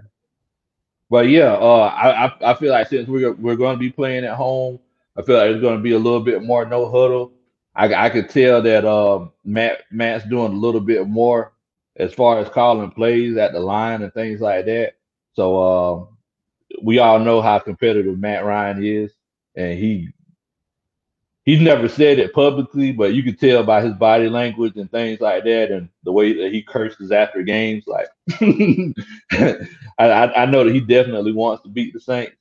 But yeah, uh, I, I I feel like since we're we're going to be playing at home, I feel like it's going to be a little bit more no huddle. I I could tell that uh, Matt Matt's doing a little bit more as far as calling plays at the line and things like that. So uh, we all know how competitive Matt Ryan is, and he he's never said it publicly, but you could tell by his body language and things like that, and the way that he curses after games. Like, <laughs> I, I know that he definitely wants to beat the Saints.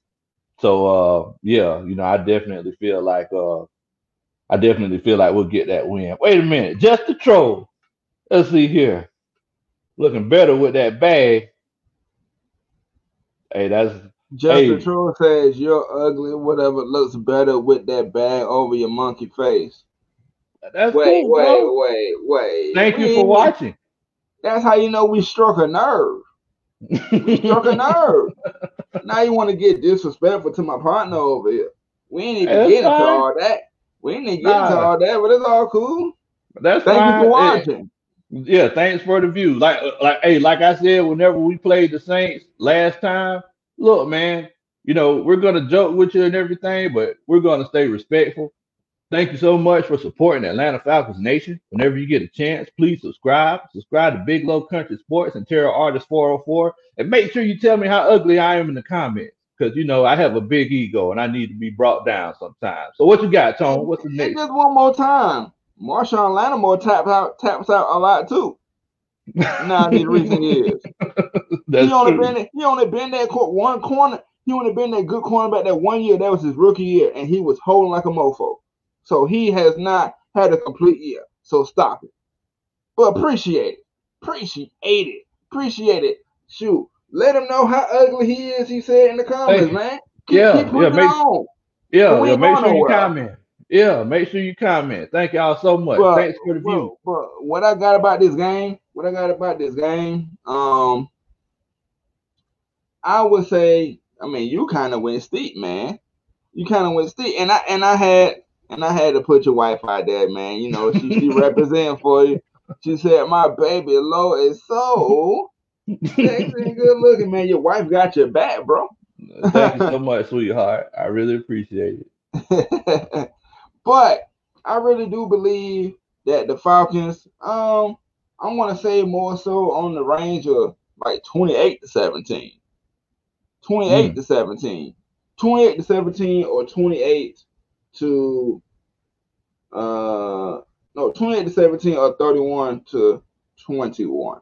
So uh, yeah, you know, I definitely feel like uh, I definitely feel like we'll get that win. Wait a minute, just the troll. Let's see here, looking better with that bag. Hey, that's Justin Hey. True says you're ugly, whatever looks better with that bag over your monkey face. that's Wait, cool, wait, bro. wait, wait. Thank We you for watching. That's how you know we struck a nerve. We Struck a nerve. <laughs> now you want to get disrespectful to my partner over here. We ain't even That's get into fine. all that. We ain't even get into all that, but it's all cool. That's Thank fine. you for watching. Yeah, thanks for the view. Like, like, hey, like I said, whenever we played the Saints last time, look, man, you know we're gonna joke with you and everything, but we're gonna stay respectful. Thank you so much for supporting Atlanta Falcons Nation. Whenever you get a chance, please subscribe. Subscribe to Big Low Country Sports and Terror Artist 404, and make sure you tell me how ugly I am in the comments, because you know I have a big ego and I need to be brought down sometimes. So, what you got, Tone? What's the And next? just one more time. Marshon Lattimore taps out taps out a lot too. Now these recent years. That's he only true. been he only been that cor- one corner. He only been that good cornerback that one year. That was his rookie year, and he was holding like a mofo. So he has not had a complete year. So stop it. But appreciate it. Appreciate it. Appreciate it. Shoot. Let him know how ugly he is. He said in the comments, Hey, man. Keep, yeah, keep yeah, make- on. Yeah, yeah. Make going sure you comment. Yeah, make sure you comment. Thank y'all so much. But, Thanks for the view. but, but what I got about this game, what I got about this game, um, I would say, I mean, you kind of went steep, man. You kind of went steep, and I and I had and I had to put your wife out there, man. You know, she she <laughs> representing for you. She said, "My baby low is so and <laughs> good looking, man. Your wife got your back, bro." Thank you so <laughs> much, sweetheart. I really appreciate it. <laughs> but I really do believe that the Falcons, um, I'm gonna say more so on the range of like 28 to 17. 28 Mm. to 17. 28 to 17 or 28 to uh no 28 to 17 or 31 to 21.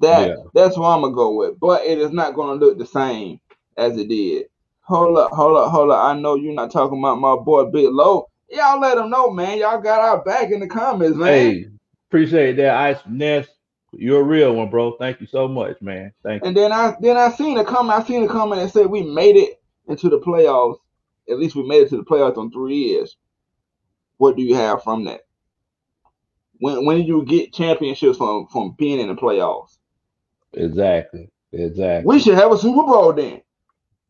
That Yeah. that's what I'm gonna go with. But it is not gonna look the same as it did. Hold up, hold up, hold up. I know you're not talking about my boy Big Low. Y'all let him know, man. Y'all got our back in the comments, man. Hey, appreciate that, Ice Ness. You're a real one, bro. Thank you so much, man. Thank you. And then I then I seen a comment. I seen a comment that said we made it into the playoffs. At least we made it to the playoffs on three years. What do you have from that? When when did you get championships from from being in the playoffs? Exactly. Exactly. We should have a Super Bowl then.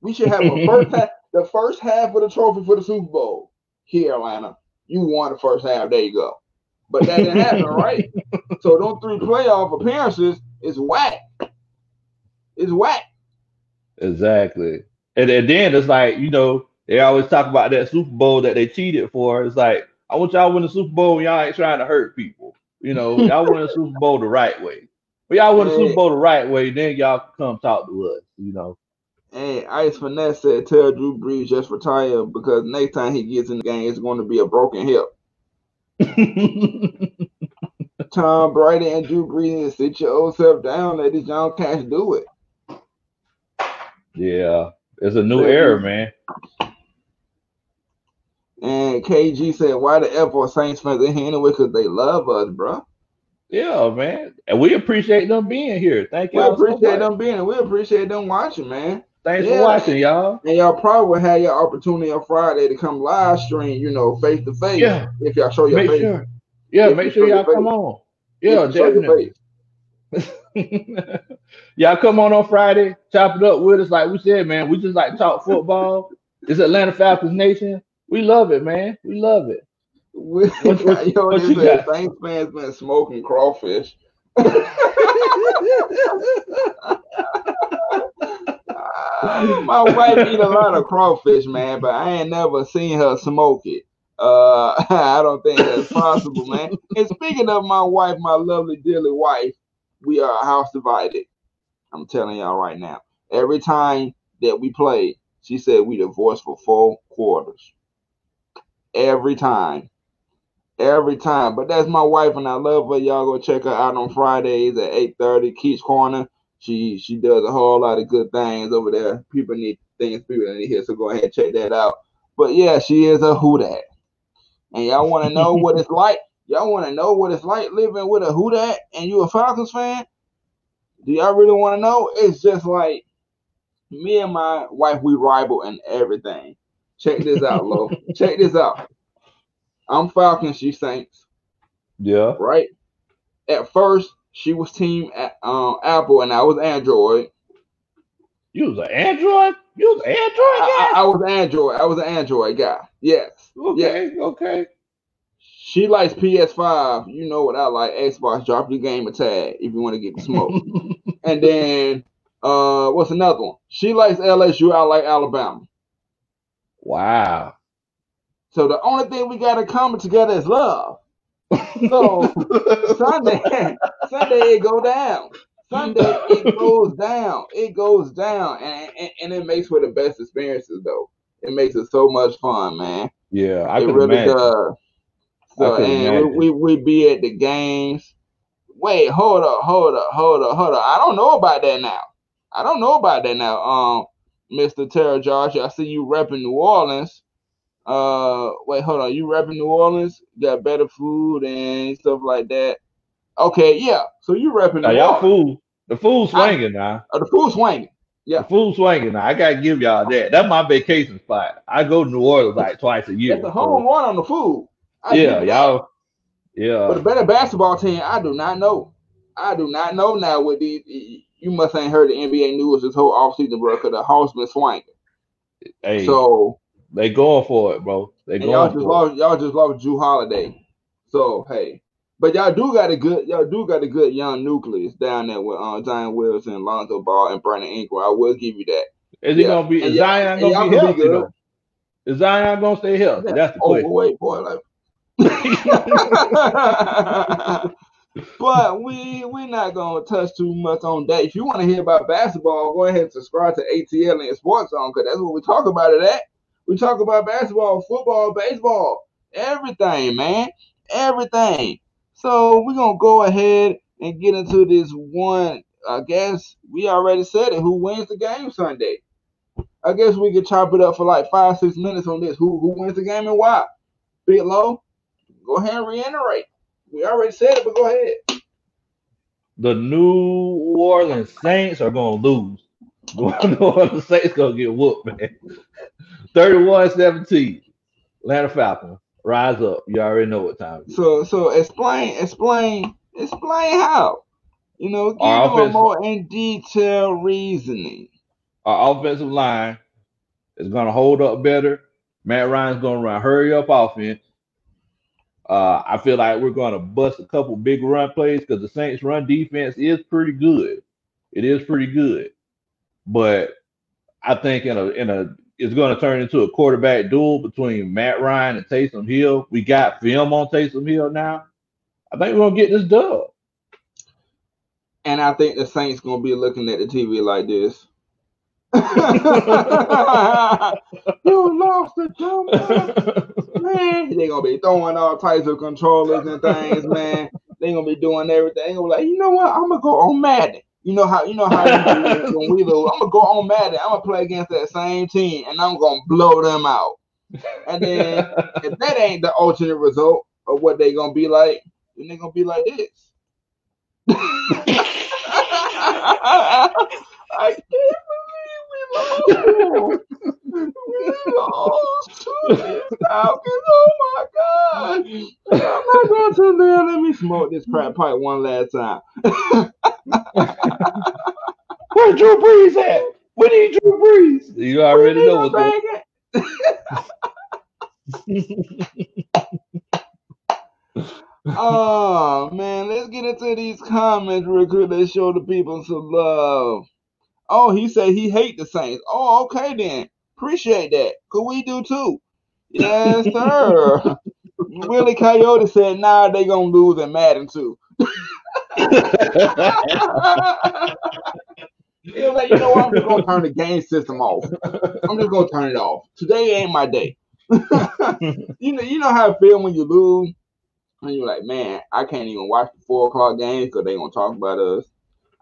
We should have a <laughs> first half, the first half of the trophy for the Super Bowl. Here, Atlanta, you won the first half. There you go. But that didn't happen, <laughs> right? So those three playoff appearances is whack. It's whack. Exactly. And, and then it's like, you know, they always talk about that Super Bowl that they cheated for. It's like, I want y'all to win the Super Bowl y'all ain't trying to hurt people. You know, y'all win the Super Bowl the right way. But y'all win the Super Bowl the right way, then y'all can come talk to us, you know. Hey, Ice Finesse said, tell Drew Brees just retire because next time he gets in the game, it's going to be a broken hip. <laughs> Tom Brady and Drew Brees, sit your old self down. Let this young cash do it. Yeah, it's a new era, man. And KG said, "Why the F are Saints fans in here anyway? Because they love us, bro." Yeah, man, and we appreciate them being here. Thank you. We appreciate so them being, and we appreciate them watching, man. Thanks yeah. for watching, y'all. And y'all probably will have your opportunity on Friday to come live stream, you know, face to face. Yeah. If y'all show your make face. Sure. Yeah, if make sure y'all come on. Yeah, definitely. <laughs> y'all come on on Friday, chop it up with us. Like we said, man, we just like talk football. It's Atlanta Falcons Nation. We love it, man. We love it. <laughs> what, what, <laughs> yo, what this Saints fans been smoking crawfish. <laughs> my wife eat a lot of crawfish, man, but I ain't never seen her smoke it. Uh, I don't think that's possible, man. And speaking of my wife, my lovely, dearly wife, we are a house divided. I'm telling y'all right now. Every time that we play, she said we divorced for four quarters. Every time. Every time. But that's my wife and I love her. Y'all go check her out on Fridays at 8:30, Keats Corner. She she does a whole lot of good things over there. People need things people need here, so go ahead and check that out. But yeah, she is a who that. And y'all want to know what it's <laughs> like? Y'all want to know what it's like living with a who that and you a Falcons fan? Do y'all really want to know? It's just like me and my wife, we rival in everything. Check this out, Lo. <laughs> Check this out. I'm Falcons, she Saints. Yeah. Right? At first, she was team um, Apple and I was Android. You was an Android? You was Android guy? I, I, was Android. I was an Android guy. Yes. Okay. Yes. Okay. She likes PS5. You know what I like. Xbox. Drop your game a tag if you want to get the smoke. <laughs> and then uh what's another one? She likes LSU. I like Alabama. Wow. So the only thing we got to come together is love. So <laughs> Sunday, Sunday it go down. Sunday it goes down. It goes down, and, and, and it makes for the best experiences though. It makes it so much fun, man. Yeah, I it really imagine. does. So and we, we we be at the games. Wait, hold up, hold up, hold up, hold up. I don't know about that now. I don't know about that now. Um, Mr. Terra Josh, I see you repping New Orleans. Uh, wait, hold on. You repping New Orleans? Got better food and stuff like that. Okay, yeah. So you repping now, y'all food. The food swinging now. Uh, the food swinging. Yeah. The food swinging now. I gotta give y'all that. That's my vacation spot. I go to New Orleans like twice a year. It's a home so. run on the food. I yeah, y'all. Yeah. But a better basketball team, I do not know. I do not know now with these. You must ain't heard the NBA news this whole offseason, bro, because the house been swinging. Hey. So they going for it, bro. They going y'all just lost. It. Y'all just lost Jrue Holiday. So hey, but y'all do got a good. Y'all do got a good young nucleus down there with uh, Zion Wilson, Lonzo Ball, and Brandon Ingram. I will give you that. Is he yeah. gonna be? Is Zion gonna be healthy? Though? Is Zion gonna stay healthy? That's the question. Overweight boy, like. <laughs> but we we're not gonna touch too much on that. If you want to hear about basketball, go ahead and subscribe to ATL and Sports Zone because that's what we talk about it at. We talk about basketball, football, baseball, everything, man. Everything. So we're gonna go ahead and get into this one. I guess we already said it. Who wins the game Sunday? I guess we could chop it up for like five, six minutes on this. Who who wins the game and why? Big low. Go ahead and reiterate. We already said it, but go ahead. The New Orleans Saints are gonna lose. The <laughs> New Orleans Saints gonna get whooped, man. 31-17. Atlanta Falcons. Rise up. You already know what time So so explain, explain, explain how. You know, give Our you a more in detail reasoning. Our offensive line is going to hold up better. Matt Ryan's going to run hurry up offense. Uh, I feel like we're going to bust a couple big run plays because the Saints' run defense is pretty good. It is pretty good, but I think in a in a it's going to turn into a quarterback duel between Matt Ryan and Taysom Hill. We got film on Taysom Hill now. I think we're gonna get this dub. And I think the Saints gonna be looking at the TV like this. <laughs> you lost the jumper, man. They gonna be throwing all types of controllers and things, man. They gonna be doing everything. They gonna be like, you know what? I'm gonna go on Madden. You know how you know how you do when we lose. I'm gonna go on Madden. I'm gonna play against that same team, and I'm gonna blow them out. And then <laughs> if that ain't the alternate result of what they gonna be like, then they gonna be like this. <laughs> <laughs> I can't we lost. To Falcons. Oh my god! I'm not going to there. Let me smoke this crap pipe one last time. Where's Drew Brees at? We need Drew Brees. You already know what's Oh man, let's get into these comments real quick. Let's show the people some love. Oh, he said he hate the Saints. Oh, okay then. Appreciate that. Could we do too? Yes, <laughs> sir. <laughs> Willie Coyote said, nah, they gonna lose in Madden too. <laughs> He was like, you know what? I'm just gonna turn the game system off. I'm just gonna turn it off. Today ain't my day. you know, you know how it feel when you lose, and you're like, man, I can't even watch the four o'clock games because they gonna talk about us.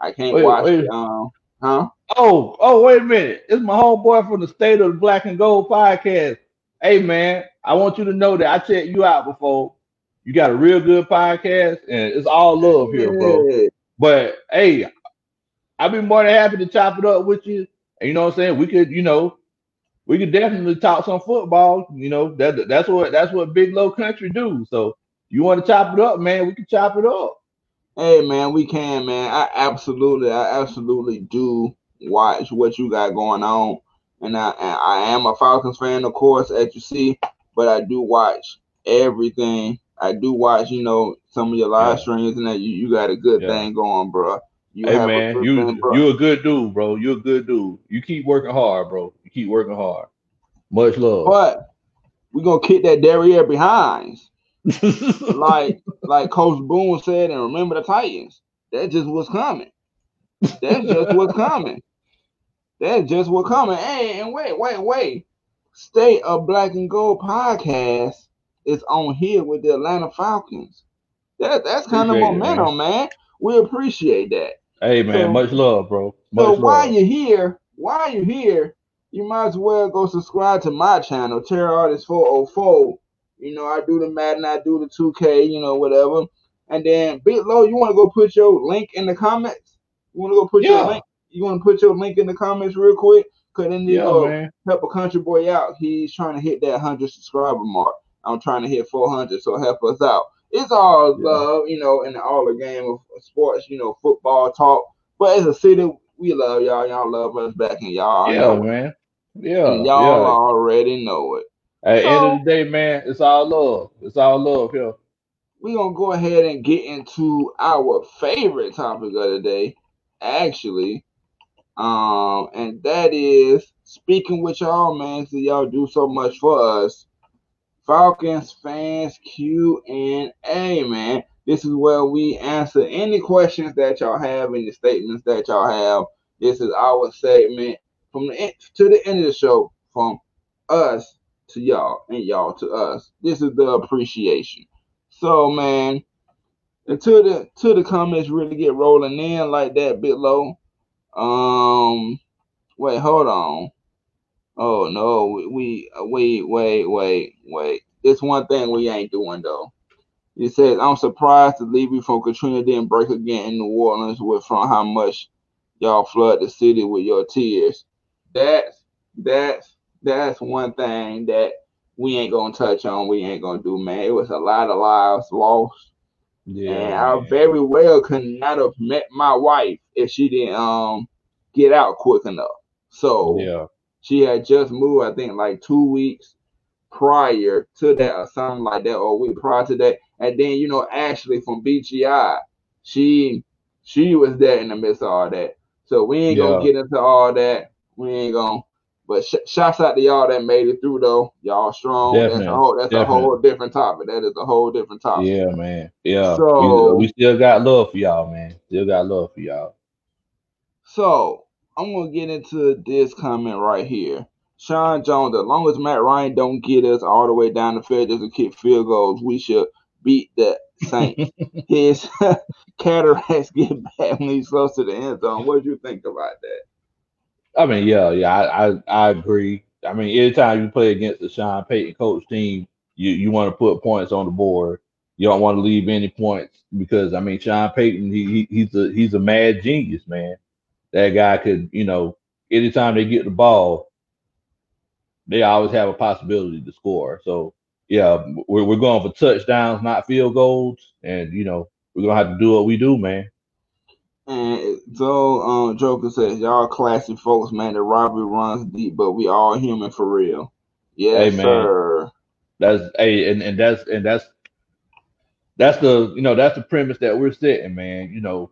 I can't Wait, watch wait. um, huh? Oh, oh, wait a minute. It's my homeboy from the State of the Black and Gold podcast. Hey, man, I want you to know that I checked you out before. You got a real good podcast, and it's all love here, bro. Yeah. But hey, I'd be more than happy to chop it up with you. And you know what I'm saying? We could, you know, we could definitely talk some football. You know, that that's what that's what big low country do. So you want to chop it up, man? We can chop it up. Hey man, we can, man. I absolutely, I absolutely do watch what you got going on, and I, I am a Falcons fan, of course, as you see, but I do watch everything. I do watch, you know, some of your live Yeah. streams, and that you, you got a good Yeah. thing going, bro. You hey man, you thing, you a good dude, bro. You a good dude. You keep working hard, bro. You keep working hard. Much love. but we gonna kick that derriere behind, <laughs> like like Coach Boone said, and remember the Titans. That just was coming. That's just what's coming. That's just what's coming. Hey, and wait, wait, wait. State of Black and Gold podcast is on here with the Atlanta Falcons. That that's kind of Appreciate it, momentum, man. We appreciate that. hey man, So- much love, bro. Much So while love. you're here, while you're here, you might as well go subscribe to my channel, Terror Artist 404. You know, I do the Madden, I do the 2K, you know, whatever. And then Big Low, you want to go put your link in the comments? You want to go put your link? You want to put your link in the comments real quick? Cause then you yeah, uh, know, help a country boy out. He's trying to hit that hundred subscriber mark. I'm trying to hit 400, so help us out. It's all Yeah. love, you know, in all the game of sports, you know, football talk. But as a city, we love y'all. Y'all love us back, and y'all Yeah, know man. Yeah, And y'all yeah. already know it. At the end of the day, man, it's all love. It's all love here. We're gonna go ahead and get into our favorite topic of the day, actually. Um, and that is speaking with y'all, man. So y'all do so much for us. Falcons fans Q and A, man. This is where we answer any questions that y'all have, any statements that y'all have. This is our segment from the end to the end of the show, from us to y'all and y'all to us. This is the appreciation. So man, until the till the comments really get rolling in like that bit low. Um, wait, hold on. Oh no, we, we wait, wait, wait, wait. This one thing we ain't doing though. It says, I'm surprised the levee from Katrina didn't break again in New Orleans with from how much y'all flood the city with your tears. That's that's that's one thing that we ain't gonna touch on. We ain't gonna do, man. It was a lot of lives lost. Yeah, and I very well could not have met my wife if she didn't um get out quick enough. So yeah, she had just moved, I think, like two weeks prior to that or something like that, or a week prior to that. And then you know Ashley from BGI, she she was there in the midst of all that. So we ain't gonna get into all that. We ain't gonna. But sh- shouts out to y'all that made it through though. Y'all strong. that's Definitely, a whole. That's a whole different topic. That is a whole different topic. yeah, man. Yeah, So- we, we still got love for y'all, man. Still got love for y'all. So I'm gonna get into this comment right here. Sean Jones, as long as Matt Ryan don't get us all the way down the field just to kick field goals, we should beat the Saints. <laughs> His <laughs> cataracts get bad when he's <laughs> close to the end zone. What do you think about that? I mean, yeah, yeah, I, I, I agree. I mean, anytime you play against the Sean Payton coach team, you, you want to put points on the board. You don't want to leave any points because I mean, Sean Payton, he, he he's a he's a mad genius, man. That guy could, you know, anytime they get the ball, they always have a possibility to score. So yeah, we're we're going for touchdowns, not field goals, and you know we're gonna have to do what we do, man. And so um, Joker says, "Y'all classy folks, man. The robbery runs deep, but we all human for real." Yes, Hey, sir. That's hey, and, and that's and that's that's the you know that's the premise that we're setting, man. You know,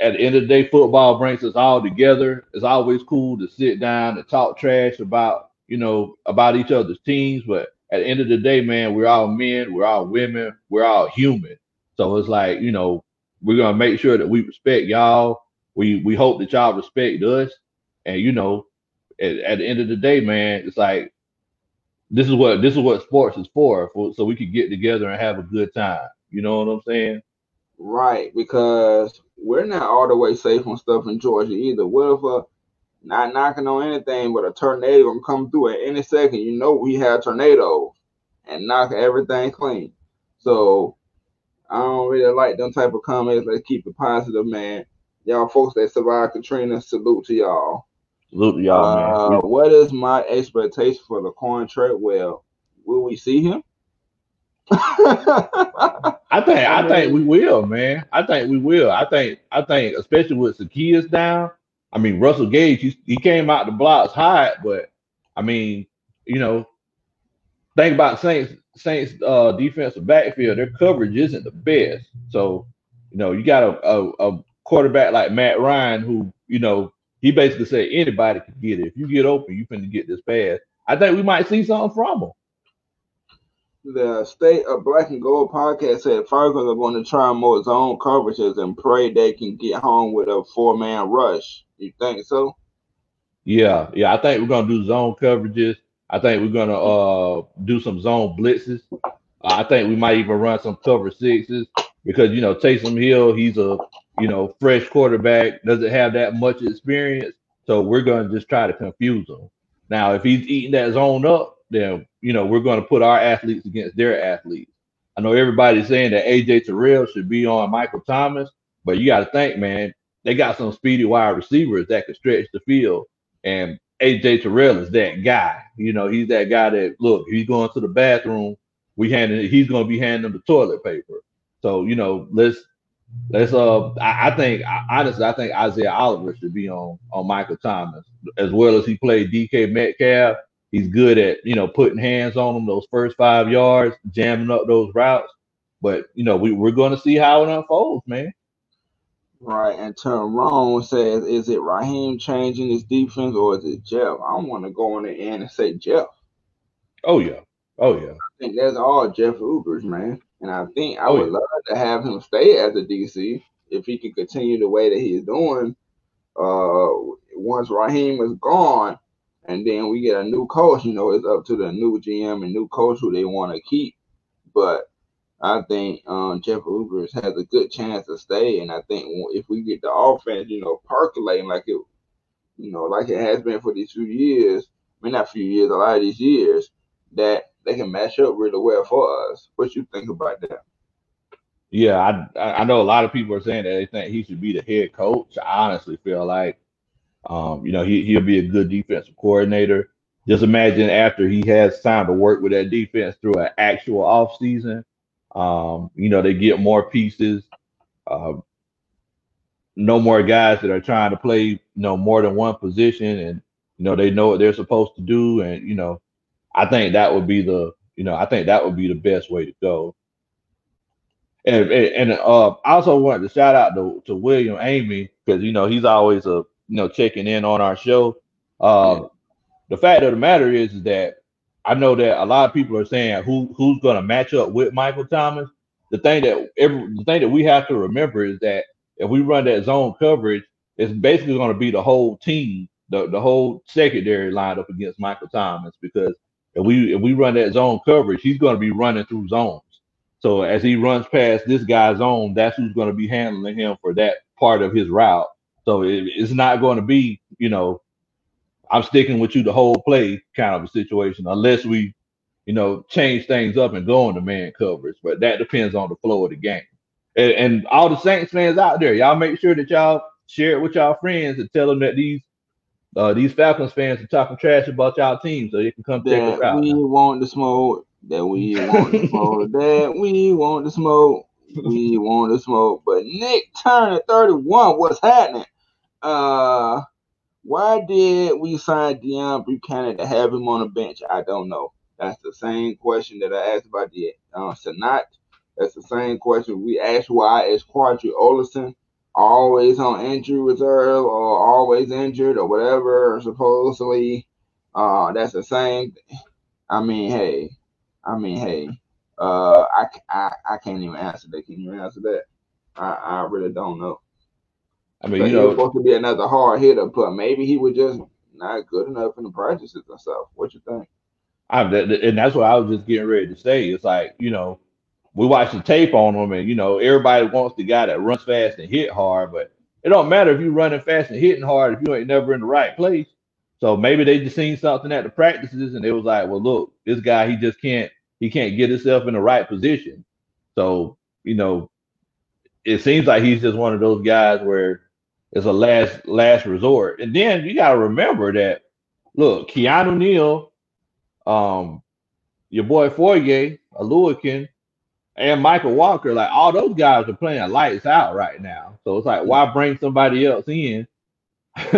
at the end of the day, football brings us all together. It's always cool to sit down and talk trash about you know about each other's teams, but at the end of the day, man, we're all men, we're all women, we're all human. So it's like you know we're gonna make sure that we respect y'all. We we hope that y'all respect us, and you know, at, at the end of the day, man, it's like this is what this is what sports is for, for so we could get together and have a good time. You know what I'm saying? Right, because we're not all the way safe on stuff in Georgia either. What if a not knocking on anything, but a tornado gonna come through at any second? You know we have tornadoes and knock everything clean. So I don't really like them type of comments. Let's keep it positive, man. Y'all folks that survived Katrina, salute to y'all. Salute to y'all, Uh, man. what is my expectation for the corn Well, Will we see him? <laughs> I think I, I think we will, man. I think we will. I think I think especially with Zaccheaus down. I mean Russell Gage, he, he came out the blocks hot, but I mean, you know, think about Saints Saints uh defensive backfield, their coverage isn't the best. So, you know, you got a, a, a quarterback like Matt Ryan who, you know, he basically said anybody can get it. If you get open, you finna get this pass. I think we might see something from him. The State of Black and Gold podcast said Falcons are going to try more zone coverages and pray they can get home with a four man rush. You think so? Yeah, yeah. I think we're gonna do zone coverages. I think we're gonna uh do some zone blitzes. I think we might even run some cover sixes because you know Taysom Hill, he's a you know fresh quarterback, doesn't have that much experience, so we're gonna just try to confuse him. Now, if he's eating that zone up, then you know we're gonna put our athletes against their athletes. I know everybody's saying that AJ Terrell should be on Michael Thomas, but you got to think, man, they got some speedy wide receivers that can stretch the field. And AJ Terrell is that guy. You know, he's that guy that look, he's going to the bathroom, we handing he's gonna be handing the toilet paper. So, you know, let's let's uh I, I think I, honestly I think Isaiah Oliver should be on on Michael Thomas as well as he played DK Metcalf. He's good at, you know, putting hands on them those first five yards, jamming up those routes. But you know, we, we're gonna see how it unfolds, man. Right. And Tyrone says, is it Raheem changing his defense or is it Jeff? I don't want to go on the end and say Jeff. Oh yeah. Oh yeah. I think that's all Jeff Ubers, man. And I think I Oh, would yeah. love to have him stay as a DC if he can continue the way that he's doing. Uh, once Raheem is gone, and then we get a new coach, you know, it's up to the new GM and new coach who they want to keep. But I think um, Jeff Ubers has a good chance to stay, and I think if we get the offense, you know, percolating like it, you know, like it has been for these few years, I mean, not few years, a lot of these years, that they can match up really well for us. What you think about that? Yeah, I I know a lot of people are saying that they think he should be the head coach. I honestly feel like, um, you know, he he'll be a good defensive coordinator. Just imagine after he has time to work with that defense through an actual off season, Um, you know, they get more pieces. Uh, no more guys that are trying to play, you know, more than one position, and you know they know what they're supposed to do. And you know, I think that would be the, you know, I think that would be the best way to go. And and, and uh, I also wanted to shout out to, to William Amy because you know he's always a you know checking in on our show. Uh, yeah. The fact of the matter is, is that I know that a lot of people are saying who who's going to match up with Michael Thomas. The thing that every the thing that we have to remember is that if we run that zone coverage, it's basically going to be the whole team, the, the whole secondary lined up against Michael Thomas because if we if we run that zone coverage, he's going to be running through zones. So as he runs past this guy's zone, that's who's going to be handling him for that part of his route. So it, it's not going to be, you know, I'm sticking with you the whole play kind of a situation, unless we, you know, change things up and go into man coverage. But that depends on the flow of the game. And, and all the Saints fans out there, y'all make sure that y'all share it with y'all friends and tell them that these uh, these Falcons fans are talking trash about y'all team, so you can come check us out. We want the <laughs> smoke that we want the smoke, that we want the smoke, we want the smoke. But Nick Turner, 31, what's happening? Uh, why did we sign Deone Bucannon to have him on the bench? I don't know. That's the same question that I asked about the uh, Senat. That's the same question we asked why is Qadree Ollison always on injury reserve or always injured or whatever, supposedly. Uh, that's the same. I mean, hey, I mean, hey, uh, I, I, I can't even answer that. Can you answer that? I, I really don't know. I mean, you know, supposed to be another hard hitter, but maybe he was just not good enough in the practices and stuff. What you think? I, and that's what I was just getting ready to say. It's like you know, we watch the tape on him, and you know, everybody wants the guy that runs fast and hit hard, but it don't matter if you're running fast and hitting hard if you ain't never in the right place. So maybe they just seen something at the practices and it was like, well, look, this guy he just can't he can't get himself in the right position. So you know, it seems like he's just one of those guys where it's a last last resort. And then you got to remember that look, Keanu Neal, um, your boy Foye, Oluokun, and Mykal Walker, like all those guys are playing lights out right now. So it's like, why bring somebody else in? <laughs>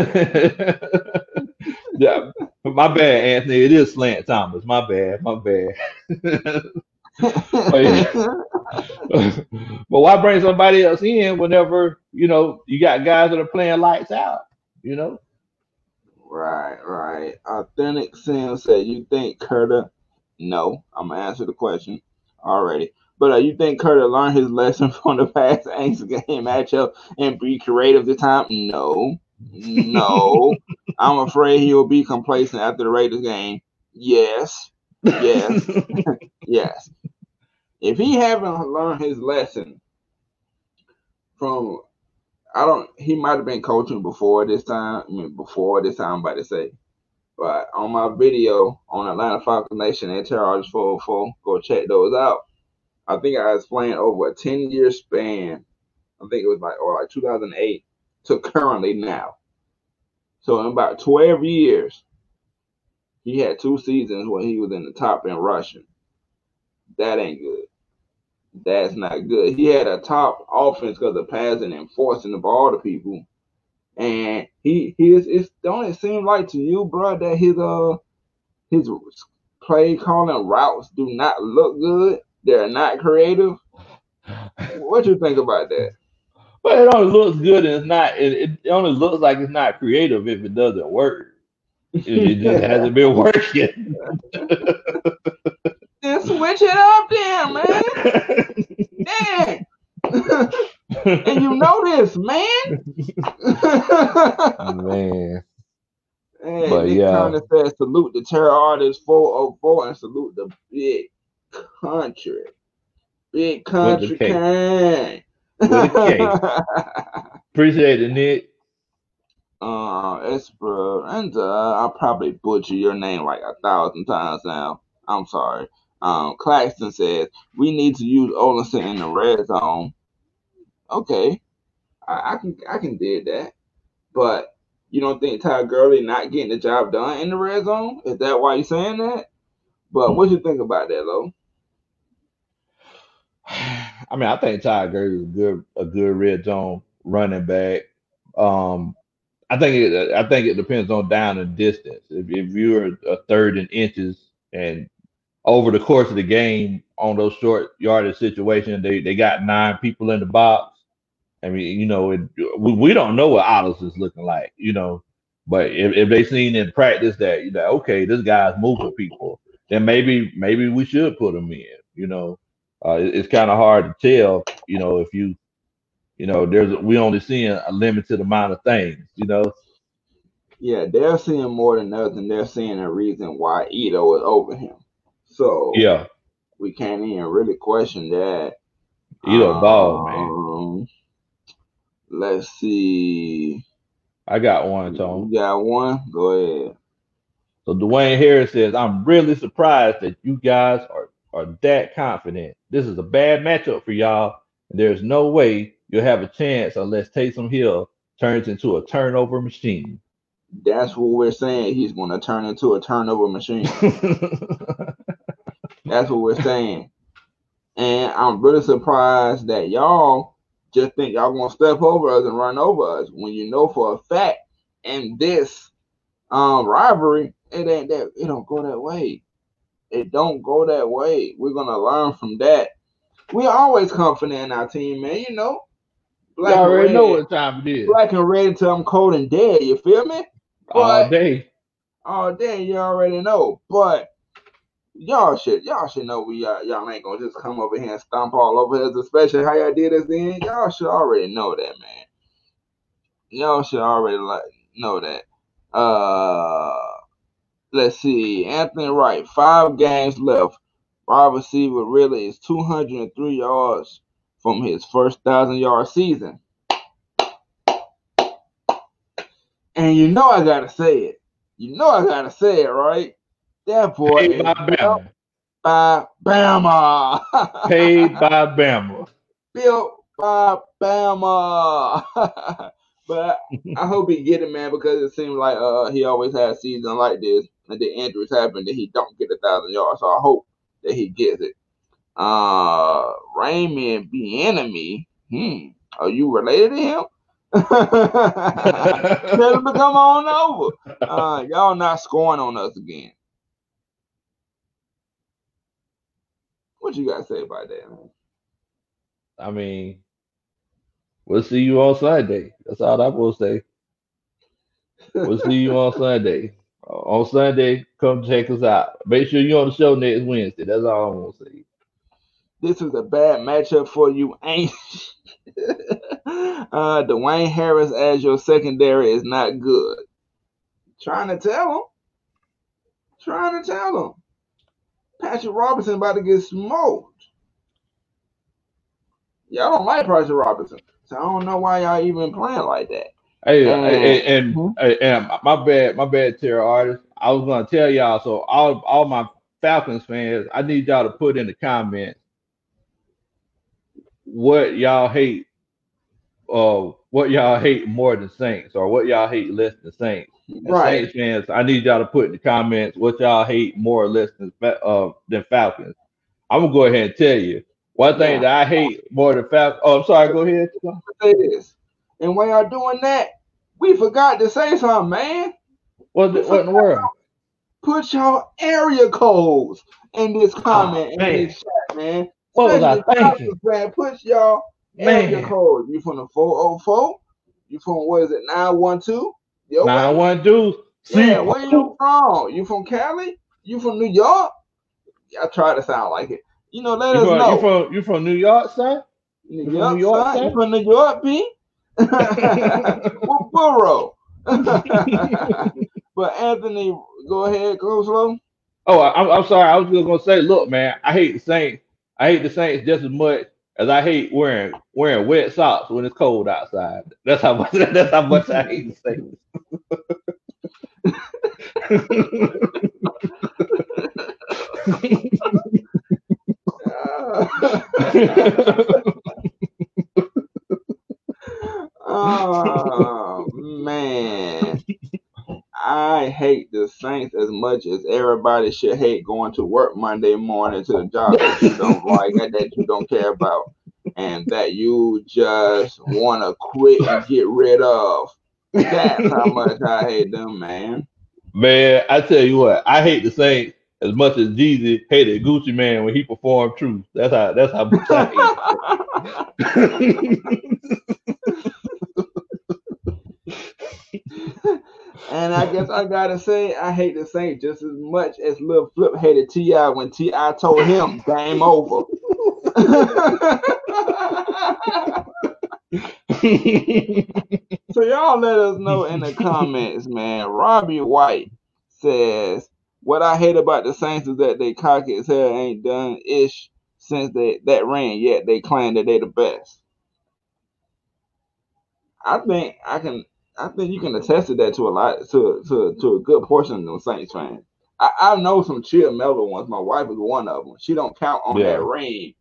yeah, my bad, Anthony. It is Slant Thomas. My bad. My bad. <laughs> but, <laughs> but why bring somebody else in whenever you know you got guys that are playing lights out? You know. Right, right. Authentic Sam said, "You think Curtis?" No, I'm gonna answer the question already. But uh, you think Curtis learned his lesson <laughs> from the past Angst game matchup and be creative this time? No, no. <laughs> I'm afraid he will be complacent after the Raiders game. Yes, yes, <laughs> yes. If he haven't learned his lesson from, I don't. He might have been coaching before this time. I mean, before this time, I'm about to say. But on my video on Atlanta Falcon Nation and Terror 404, go check those out. I think I playing over a 10 year span. I think it was like or like 2008 to currently now. So in about 12 years, he had two seasons when he was in the top in rushing. That ain't good. That's not good. He had a top offense because of passing and forcing the ball to people. And he he is it's don't it seem like to you, bro, that his uh his play calling routes do not look good. They're not creative. What you think about that? But it only looks good and it's not. It, it only looks like it's not creative if it doesn't work. It, just hasn't been working. then switch it up, then, man. Damn. and you know this, man. <laughs> man. Hey, but Nick yeah. Turner says salute the terror artist 404 and salute the big country. Big country king. <laughs> Appreciate it, Nick. Uh, Esperanza, I'll probably butcher your name like a thousand times now. I'm sorry. Um, Claxton says we need to use Ollison in the red zone. Okay, I, I can I can did that, but you don't think Ty Gurley not getting the job done in the red zone? Is that why you're saying that? But what you think about that, though? <sighs> I mean, I think Ty Gurley is a good a good red zone running back. Um, I think it I think it depends on down and distance. If if you're a third in inches and over the course of the game on those short yardage situations, they they got nine people in the box. I mean, you know, it, we, we don't know what Ottis is looking like, you know, but if, if they seen in practice that you know, okay, this guy's moving people, then maybe maybe we should put him in, you know. Uh, it- it's kind of hard to tell, you know, if you, you know, there's we only seeing a limited amount of things, you know. Yeah, they're seeing more than nothing. They're seeing a reason why Ito is over him. So Yeah, we can't even really question that. Ito ball, man. Um, Let's see. I got one, Tom. You got one? Go ahead. So Dwayne Harris says, I'm really surprised that you guys are, are that confident. This is a bad matchup for y'all. There's no way you'll have a chance unless Taysom Hill turns into a turnover machine. That's what we're saying. He's going to turn into a turnover machine. <laughs> That's what we're saying. And I'm really surprised that y'all just think y'all gonna step over us and run over us when you know for a fact in this um rivalry, it ain't that it don't go that way. It don't go that way. We're gonna learn from that. We're always confident in our team, man. You know, black and already red, know what time it is. black and red until I'm cold and dead. You feel me? All But day. Oh, then you already know. But y'all should y'all should know we uh, y'all ain't gonna just come over here and stomp all over us, especially how y'all did us then. Y'all should already know that, man. Y'all should already like know that. Uh, let's see. Anthony Wright, five games left. Wide receiver Ridley is 203 yards from his first thousand yard season. And you know I gotta say it. You know I gotta say it, right? That boy Paid by built Bama. by Bama. <laughs> Paid by Bama. built by Bama. <laughs> but I hope he get it, man, because it seems like uh he always has season like this, and the injuries happen that he don't get a thousand yards. So I hope that he gets it. Uh, Raymond Bienemy. Hmm. Are you related to him? <laughs> Tell him to come on over. Uh, y'all not scoring on us again. What you got to say about that, man? I mean, we'll see you on Sunday. That's all I'm gonna say. We'll see you on Sunday. Uh, <laughs> on Sunday, come check us out. Make sure you're on the show next Wednesday. That's all I'm gonna say. This is a bad matchup for you, ain't <laughs> uh Dwayne Harris as your secondary is not good. Trying to tell him. Trying to tell him. Patrick Robinson about to get smoked. Y'all don't like Patrick Robinson. So I don't know why y'all even playing like that. Hey, And- and, Mhm. and, and my bad, my bad, Terror artist. I was gonna tell y'all. So all all my Falcons fans, I need y'all to put in the comments what y'all hate, uh, what y'all hate more than Saints, or what y'all hate less than Saints. And Right. Saints fans, I need y'all to put in the comments what y'all hate more or less than uh than Falcons. I'm gonna go ahead and tell you one thing Yeah. that I hate more than Falcons. Oh, I'm sorry. Go ahead. Say this. And while y'all doing that, we forgot to say something, man. What the, what in the world? Put y'all area codes in this comment in this chat, man. What was I thinking? Put y'all Man. code. You from the 404? You from what is it, 912? Yo, Nine one two. Yeah, where you from? You from Cali? You from New York? I try to sound like it. You know, let you us from, know. you from you from New York, sir? New York, New York, son? You from New York, B? <laughs> what borough? <laughs> but Anthony, go ahead, go slow. Oh, I, I'm, I'm sorry. I was just gonna say, look, man, I hate the Saints. I hate the Saints just as much as I hate wearing wearing wet socks when it's cold outside. That's how much. <laughs> That's how much I hate the Saints. oh man, I hate the Saints as much as everybody should hate going to work Monday morning to the job that you don't <laughs> like and that you don't care about and that you just want to quit and get rid of. That's how much I hate them, man. Man, I tell you what, I hate the Saints as much as Jeezy hated Gucci Mane when he performed Truth. That's how that's how much I <laughs> <laughs> and I guess I gotta say I hate the Saints just as much as Lil Flip hated T.I. when T.I. told him game over. <laughs> so y'all let us know in the comments, man. Robbie White says, "What I hate about the Saints is that they cocky as hell ain't done ish since they, that ran yet they claim that they the best." I think I can. I think you can attest to that to a lot to to to a good portion of the Saints fans. I, I know some chill mellow ones. My wife is one of them. She don't count on Yeah. that rain.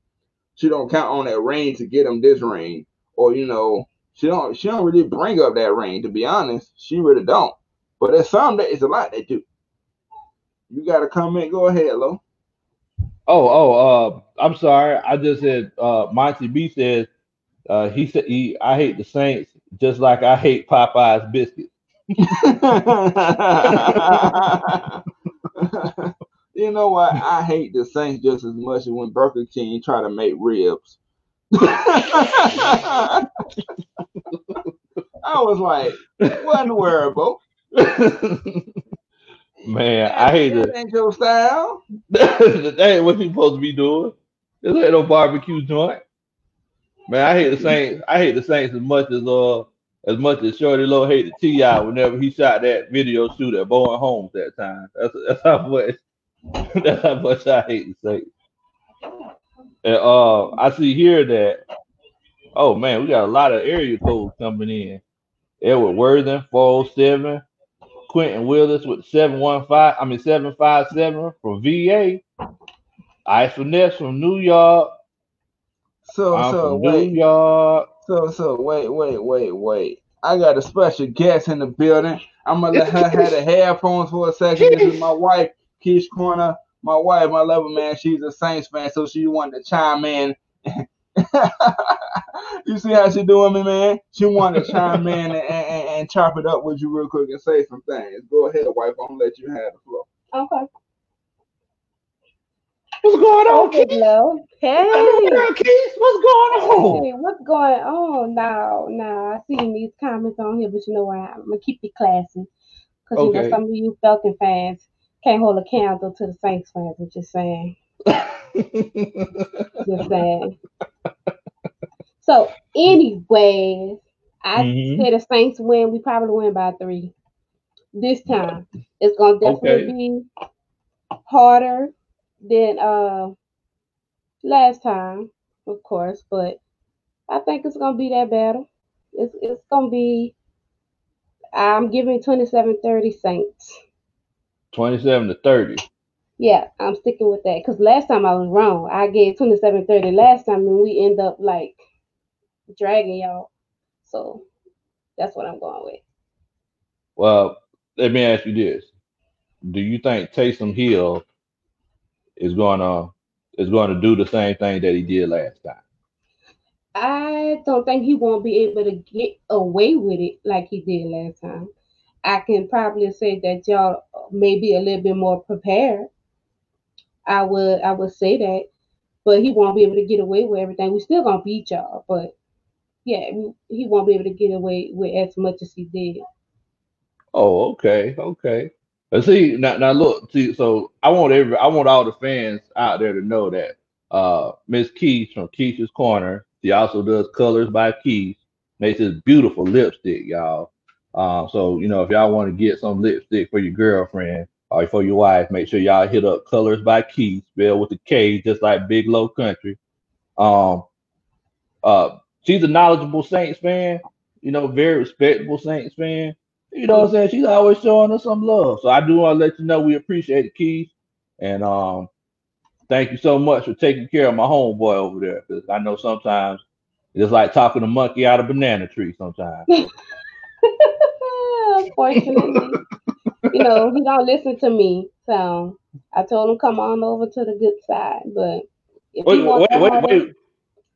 She don't count on that rain to get them this rain, or you know, she don't she don't really bring up that rain. To be honest, she really don't. But there's some that it's a lot that do. You got a comment? Go ahead, Lo. Oh, oh, uh, I'm sorry. I just said uh Monty B says uh he said he I hate the Saints just like I hate Popeye's biscuits. <laughs> you know what? I hate the Saints just as much as when Burger King try to make ribs. <laughs> I was like, what in the world, bro? Man, I hate That it. ain't your style. <laughs> that ain't what you supposed to be doing. This ain't no barbecue joint. Man, I hate the Saints. I hate the Saints as much as uh as much as Shawty Lo hated T.I. whenever he shot that video shoot at Bowen Homes that time. That's that's how much <laughs> that's how much I hate the Saints. And uh I see here that oh man, we got a lot of area codes coming in. Edward Worthen, 407, Quentin Willis with 715, I mean 757 from VA. Ice Finesse from New York. So I'm so wait, y'all. so so wait, wait, wait, wait. I got a special guest in the building. I'm gonna let her have the <laughs> headphones for a second. This is my wife, Keish Corner. My wife, my lover, man, she's a Saints fan, so she wanted to chime in. <laughs> you see how she doing me, man? She wanted to chime in and, and, and chop it up with you real quick and say some things. Go ahead, wife. I'm gonna let you have the floor. Okay. What's going on, Okay, Keith? hello. Hey. Girl, Keith, what's going on? Hey, what's going on now? Now I see these comments on here, but you know what? I'm gonna keep it classy because you know some of you Falcon fans can't hold a candle to the Saints fans. I'm just saying, <laughs> just saying. So, anyways, I Mhm. say the Saints win. We probably win by three this time. It's gonna definitely be harder than uh last time, of course, but I think it's gonna be that battle. It's it's gonna be. I'm giving 27-30 Saints. 27 to 30. Yeah, I'm sticking with that because last time I was wrong. I gave 27-30 last time, and we end up like dragging y'all. So that's what I'm going with. Well, let me ask you this. Do you think Taysom Hill is gonna is gonna do the same thing that he did last time? I don't think he won't be able to get away with it like he did last time. I can probably say that y'all may be a little bit more prepared. I would I would say that, but he won't be able to get away with everything. We still gonna beat y'all, but yeah, he won't be able to get away with as much as he did. Oh, okay, okay. See, now, now look, see, so I want every, I want all the fans out there to know that uh Miss Keys from Keisha's Corner, she also does colors by Keys, makes this beautiful lipstick, y'all. Um, so you know, if y'all want to get some lipstick for your girlfriend or for your wife, make sure y'all hit up Colors by Keys, spelled with a K, just like Big Low Kuntry. Um, uh, she's a knowledgeable Saints fan, you know, very respectable Saints fan. You know what I'm saying? She's always showing us some love. So I do want to let you know we appreciate it, Keith. And um, thank you so much for taking care of my homeboy over there. Because I know sometimes it's like talking a monkey out of a banana tree sometimes. <laughs> Unfortunately. you know, he don't listen to me. So I told him come on over to the good side. But if Wait, he wants wait, that wait, hard- wait,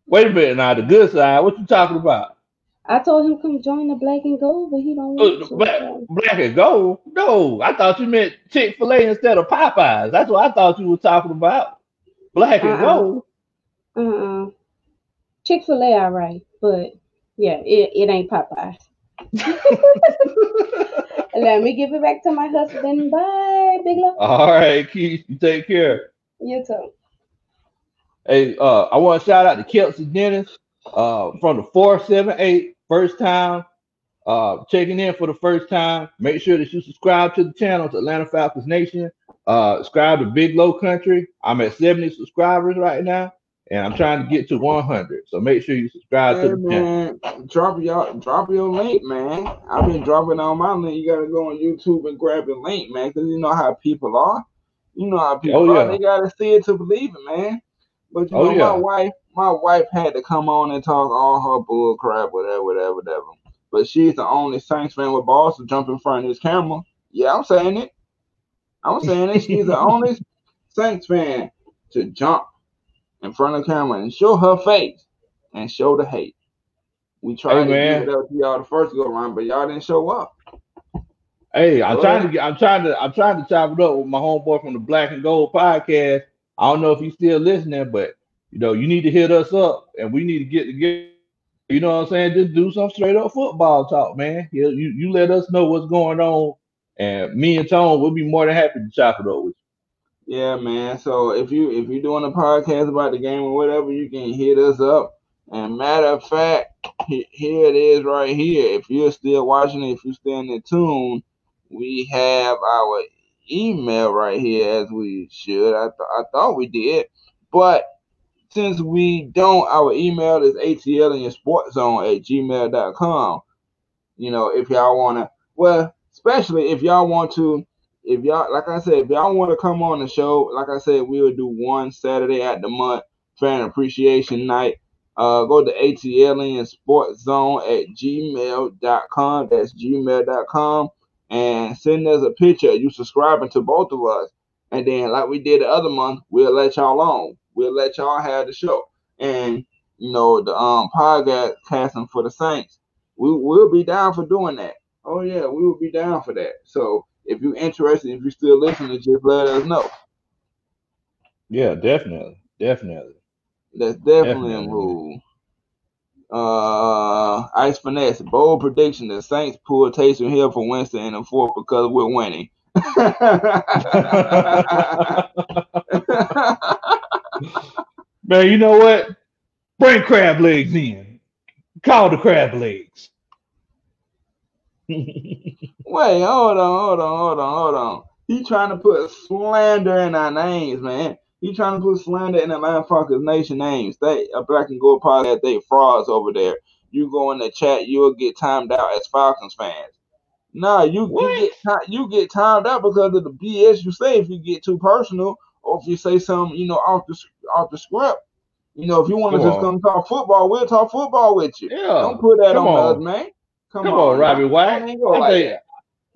wait a minute now. The good side. What you talking about? I told him come join the black and gold, but he don't Uh, want to. black, black and gold? No, I thought you meant Chick Fil A instead of Popeyes. That's what I thought you were talking about. Black and Uh-uh. gold. Uh-uh. Chick Fil A, all right, but yeah, it, it ain't Popeyes. <laughs> Let me give it back to my husband. Bye, Big Love. All right, Keith, you take care. You too. Hey, uh, I want to shout out to Kelsey Dennis uh, from the 478, first time uh, checking in for the first time. Make sure that you subscribe to the channel, to Atlanta Falcons Nation. Uh, subscribe to Big Low Kuntry. I'm at 70 subscribers right now, and I'm trying to get to 100. So make sure you subscribe Hey to the channel. man, drop your drop your link, man. I've been dropping on my link. You gotta go on YouTube and grab the link, man, because you know how people are. You know how people Oh, are. yeah. They gotta see it to believe it, man. But you Oh, know, yeah. my wife, my wife had to come on and talk all her bull crap, whatever, whatever, whatever. But she's the only Saints fan with balls to jump in front of this camera. Yeah, I'm saying it. I'm saying it. She's the <laughs> only Saints fan to jump in front of the camera and show her face and show the hate. We tried to man. give it to y'all the first go around, but y'all didn't show up. Hey, I'm trying to get. I'm trying to. I'm trying to chop it up with my homeboy from the Black and Gold podcast. I don't know if he's still listening, but you know, you need to hit us up, and we need to get together. You know what I'm saying? Just do some straight up football talk, man. You you, you let us know what's going on, and me and Tone will be more than happy to chop it up with Yeah, man. So if you if you're doing a podcast about the game or whatever, you can hit us up. And matter of fact, here it is right here. If you're still watching, if you're still in tune, we have our email right here as we should. I, th- I thought we did, but since we don't, our email is atl in your sports zone at gmail.com. You know, if y'all want to, well, especially if y'all want to if y'all like I said, if y'all want to come on the show, like I said, we will do one Saturday at the month fan appreciation night. Uh, go to ATL Sports Zone at gmail.com. That's gmail.com. And send us a picture you subscribing to both of us. And then, like we did the other month, we'll let y'all on. We'll let y'all have the show. And, you know, the um podcast casting for the Saints. We will be down for doing that. Oh, yeah, we will be down for that. So, if you're interested, if you're still listening, just let us know. Yeah, definitely, definitely. That's definitely, Definitely. a move. Uh, Ice Finesse, bold prediction: the Saints pull Taysom Hill for Winston in the fourth because we're winning. <laughs> <laughs> <laughs> Man, you know what? Bring crab legs in. Call the crab legs. <laughs> Wait, hold on, hold on, hold on, hold on. He trying to put slander in our names, man. He trying to put slander in Atlanta Falcons Nation names. They a black and gold podcast. They frauds over there. You go in the chat, you'll get timed out as Falcons fans. Nah, you you get you get timed out because of the BS you say if you get too personal or if you say something you know off the off the script. You know, if you want to just come talk football, we'll talk football with you. Yeah. Don't put that Come on, on. us, man. Come, Come on, Robbie man. White. Don't even go I like think-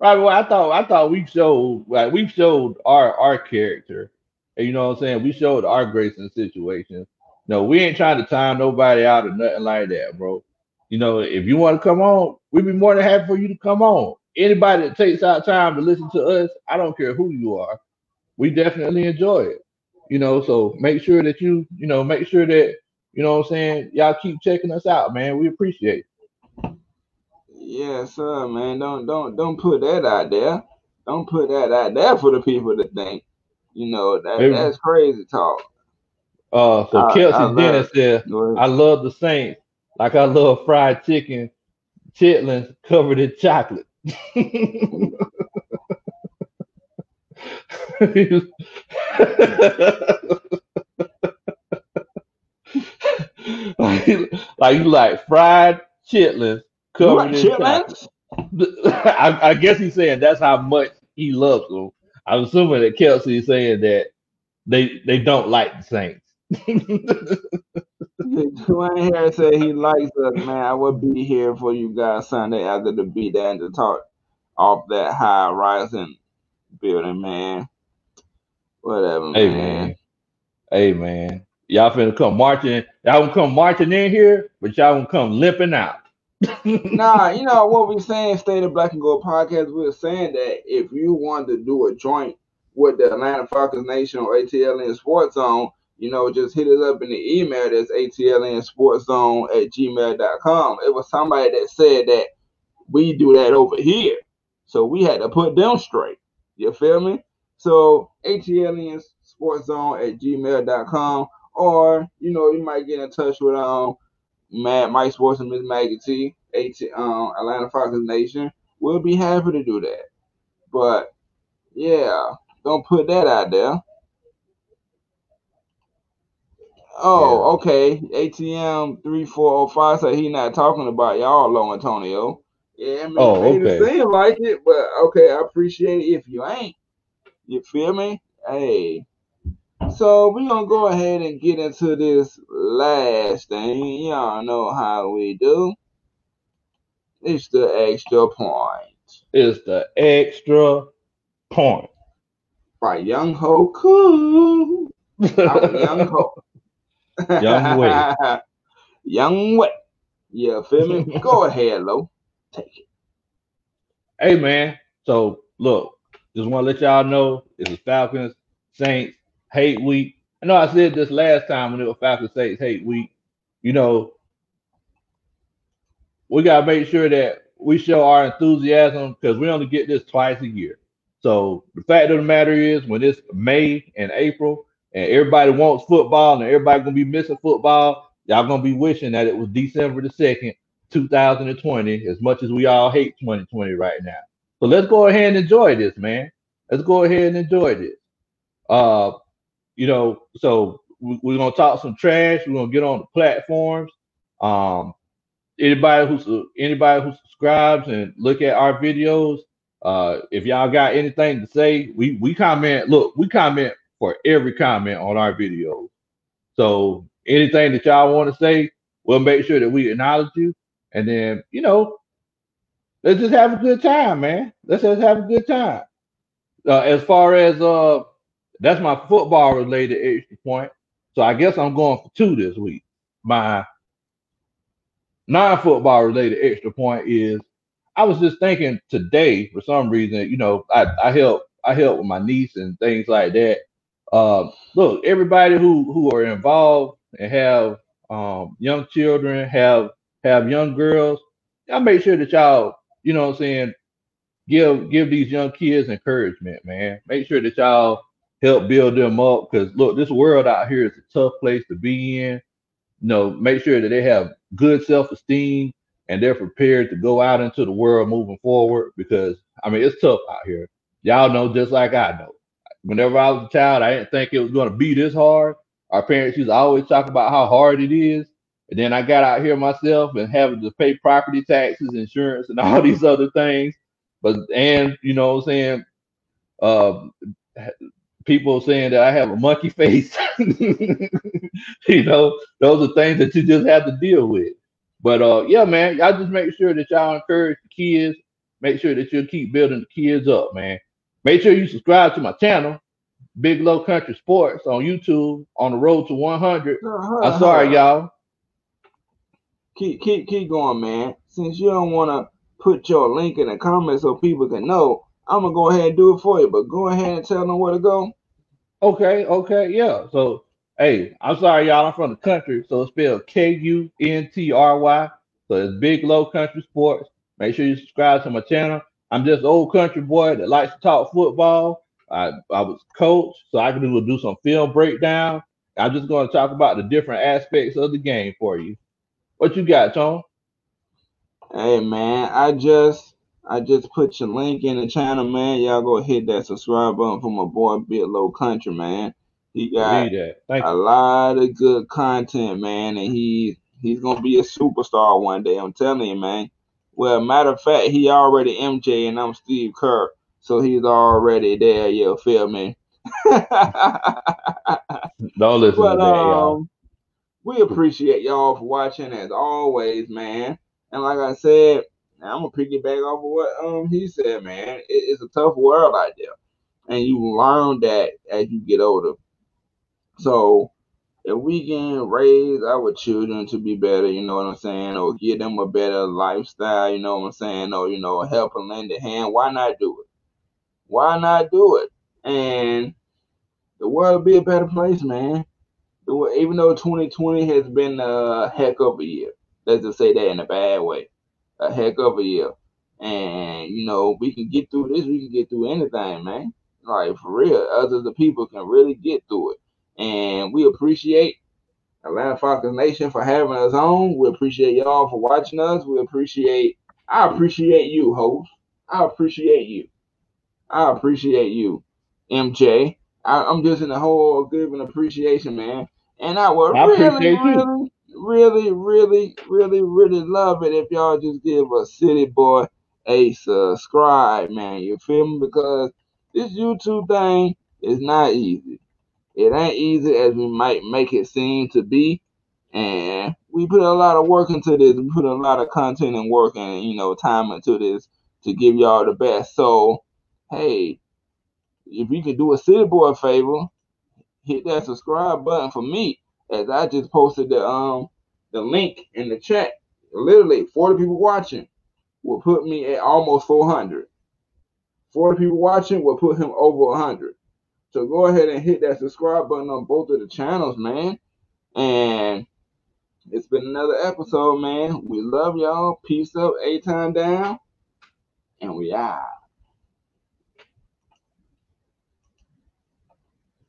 Robbie White, I thought I thought we showed like we showed our our character. And you know what I'm saying? We showed our grace in situations. No, we ain't trying to time nobody out or nothing like that, bro. You know, if you want to come on, we'd be more than happy for you to come on. Anybody that takes out time to listen to us, I don't care who you are, we definitely enjoy it. You know, so make sure that you, you know, make sure that, you know what I'm saying, y'all keep checking us out, man. We appreciate it. Yes, sir, man. Don't don't don't put that out there. Don't put that out there for the people to think. You know that Maybe- that's crazy talk. Uh so I- Kelsey I Dennis said I love the Saints like I love fried chicken, chitlins covered in chocolate. <laughs> like, you like fried chitlins covered like in chitlins? <laughs> I, I guess he's saying that's how much he loves them. I'm assuming that Kelsey is saying that they they don't like the Saints. <laughs> Dwayne Harris said he likes us, man. I will be here for you guys Sunday after the beat down to talk off that high rising building, man. Whatever, Hey man. man. Hey man. Y'all finna come marching. Y'all gonna come marching in here, but y'all gonna come limping out. <laughs> Nah, you know what we're saying, State of Black and Gold podcast, We're saying that if you wanted to do a joint with the Atlanta Falcons Nation or ATLN Sports Zone, you know, just hit us up in the email that's ATLN Sports Zone at gmail.com. It was somebody that said that we do that over here. So we had to put them straight. You feel me? So ATLN Sports Zone at gmail.com or you know, you might get in touch with um Matt, Mike Sports, and Miss Maggie T, AT, um, Atlanta Falcons Nation. We'll be happy to do that. But yeah, don't put that out there. Oh, okay. ATM three four oh five said he not talking about y'all, Low Antonio. Yeah, I mean, Oh, it made it seem like it, but okay, I appreciate it if you ain't. You feel me? Hey. So we gonna go ahead and get into this last thing. Y'all know how we do. It's the extra point It's the extra point. by Young Ho Cool. I'm Young Ho. <laughs> Young Way. <laughs> Young Way. Yeah, feel me? <laughs> Go ahead, Lo. Take it. Hey man, so look, just want to let y'all know it's the Falcons Saints hate week. I know I said this last time when it was Falcons Saints hate week. You know, we gotta make sure that we show our enthusiasm because we only get this twice a year. So the fact of the matter is, when it's May and April, and everybody wants football, and everybody gonna be missing football, y'all gonna be wishing that it was December the second, 2020, as much as we all hate 2020 right now. So let's go ahead and enjoy this, man. Let's go ahead and enjoy this. Uh, you know, so we, we're gonna talk some trash. We're gonna get on the platforms. Um, anybody who's anybody who subscribes and look at our videos, uh, if y'all got anything to say, we we comment. Look, we comment for every comment on our videos. So anything that y'all want to say, we'll make sure that we acknowledge you. And then, you know, let's just have a good time, man. Let's just have a good time. Uh, as far as uh, that's my football related extra point. So I guess I'm going for two this week. My non-football related extra point is I was just thinking today for some reason, you know, I, I help I help with my niece and things like that. Uh, look, everybody who who are involved and have um, young children, have have young girls, y'all make sure that y'all, you know what I'm saying, give give these young kids encouragement, man. Make sure that y'all help build them up because look, this world out here is a tough place to be in. You know, make sure that they have good self-esteem and they're prepared to go out into the world moving forward because I mean it's tough out here. Y'all know just like I know. Whenever I was a child, I didn't think it was to be this hard. Our parents used to always talk about how hard it is. And then I got out here myself and having to pay property taxes, insurance, and <laughs> all these other things. But and you know what I'm saying, uh, people saying that I have a monkey <laughs> face. <laughs> you know, those are things that you just have to deal with. But uh, yeah, man, y'all just make sure that y'all encourage the kids. Make sure that you keep building the kids up, man. Make sure you subscribe to my channel, Big Low Kuntry Sports on YouTube on the road to 100. I'm sorry, y'all. Keep keep keep going, man. Since you don't want to put your link in the comments so people can know, I'm gonna go ahead and do it for you. But go ahead and tell them where to go. Okay, okay, yeah. So, hey, I'm sorry, y'all. I'm from the country, so it's spelled K U N T R Y. So it's Big Low Kuntry Sports. Make sure you subscribe to my channel. I'm just old country boy that likes to talk football. I, I was coach, so I can do, do some film breakdown. I'm just going to talk about the different aspects of the game for you. What you got, Tone? Hey man, I just I just put your link in the channel, man. Y'all go hit that subscribe button for my boy Big Low Kuntry, man. He got a you. lot of good content, man, and he he's gonna be a superstar one day. I'm telling you, man. Well, matter of fact, he already MJ and I'm Steve Kerr, so he's already there. You feel me? <laughs> Don't listen But to that, y'all. Um, we appreciate y'all for watching as always, man. And like I said, I'm gonna piggyback off of what um he said, man. It, it's a tough world out there. and you learn that as you get older. So if we can raise our children to be better, you know what I'm saying, or give them a better lifestyle, you know what I'm saying, or you know, help and lend a hand, why not do it? Why not do it? And the world be a better place, man. Even though 2020 has been a heck of a year, let's just say that in a bad way, a heck of a year. And you know, we can get through this. We can get through anything, man. Like for real, others the people can really get through it. And we appreciate Atlanta Falcons Nation for having us on. We appreciate y'all for watching us. We appreciate, I appreciate you, host. I appreciate you. I appreciate you, MJ. I, am just in the whole giving appreciation, man. And I would I really, really, really, really, really, really love it if y'all just give a city boy a subscribe, man. You feel me? Because this YouTube thing is not easy. It ain't easy as we might make it seem to be. And we put a lot of work into this. We put a lot of content and work and, you know, time into this to give y'all the best. So, hey, if you can do a city boy a favor, hit that subscribe button for me as I just posted the um the link in the chat. Literally 40 people watching will put me at almost 400. 40 people watching will put him over 100. So go ahead and hit that subscribe button on both of the channels, man. And it's been another episode, man. We love y'all. Peace up, A-Town down. And we out.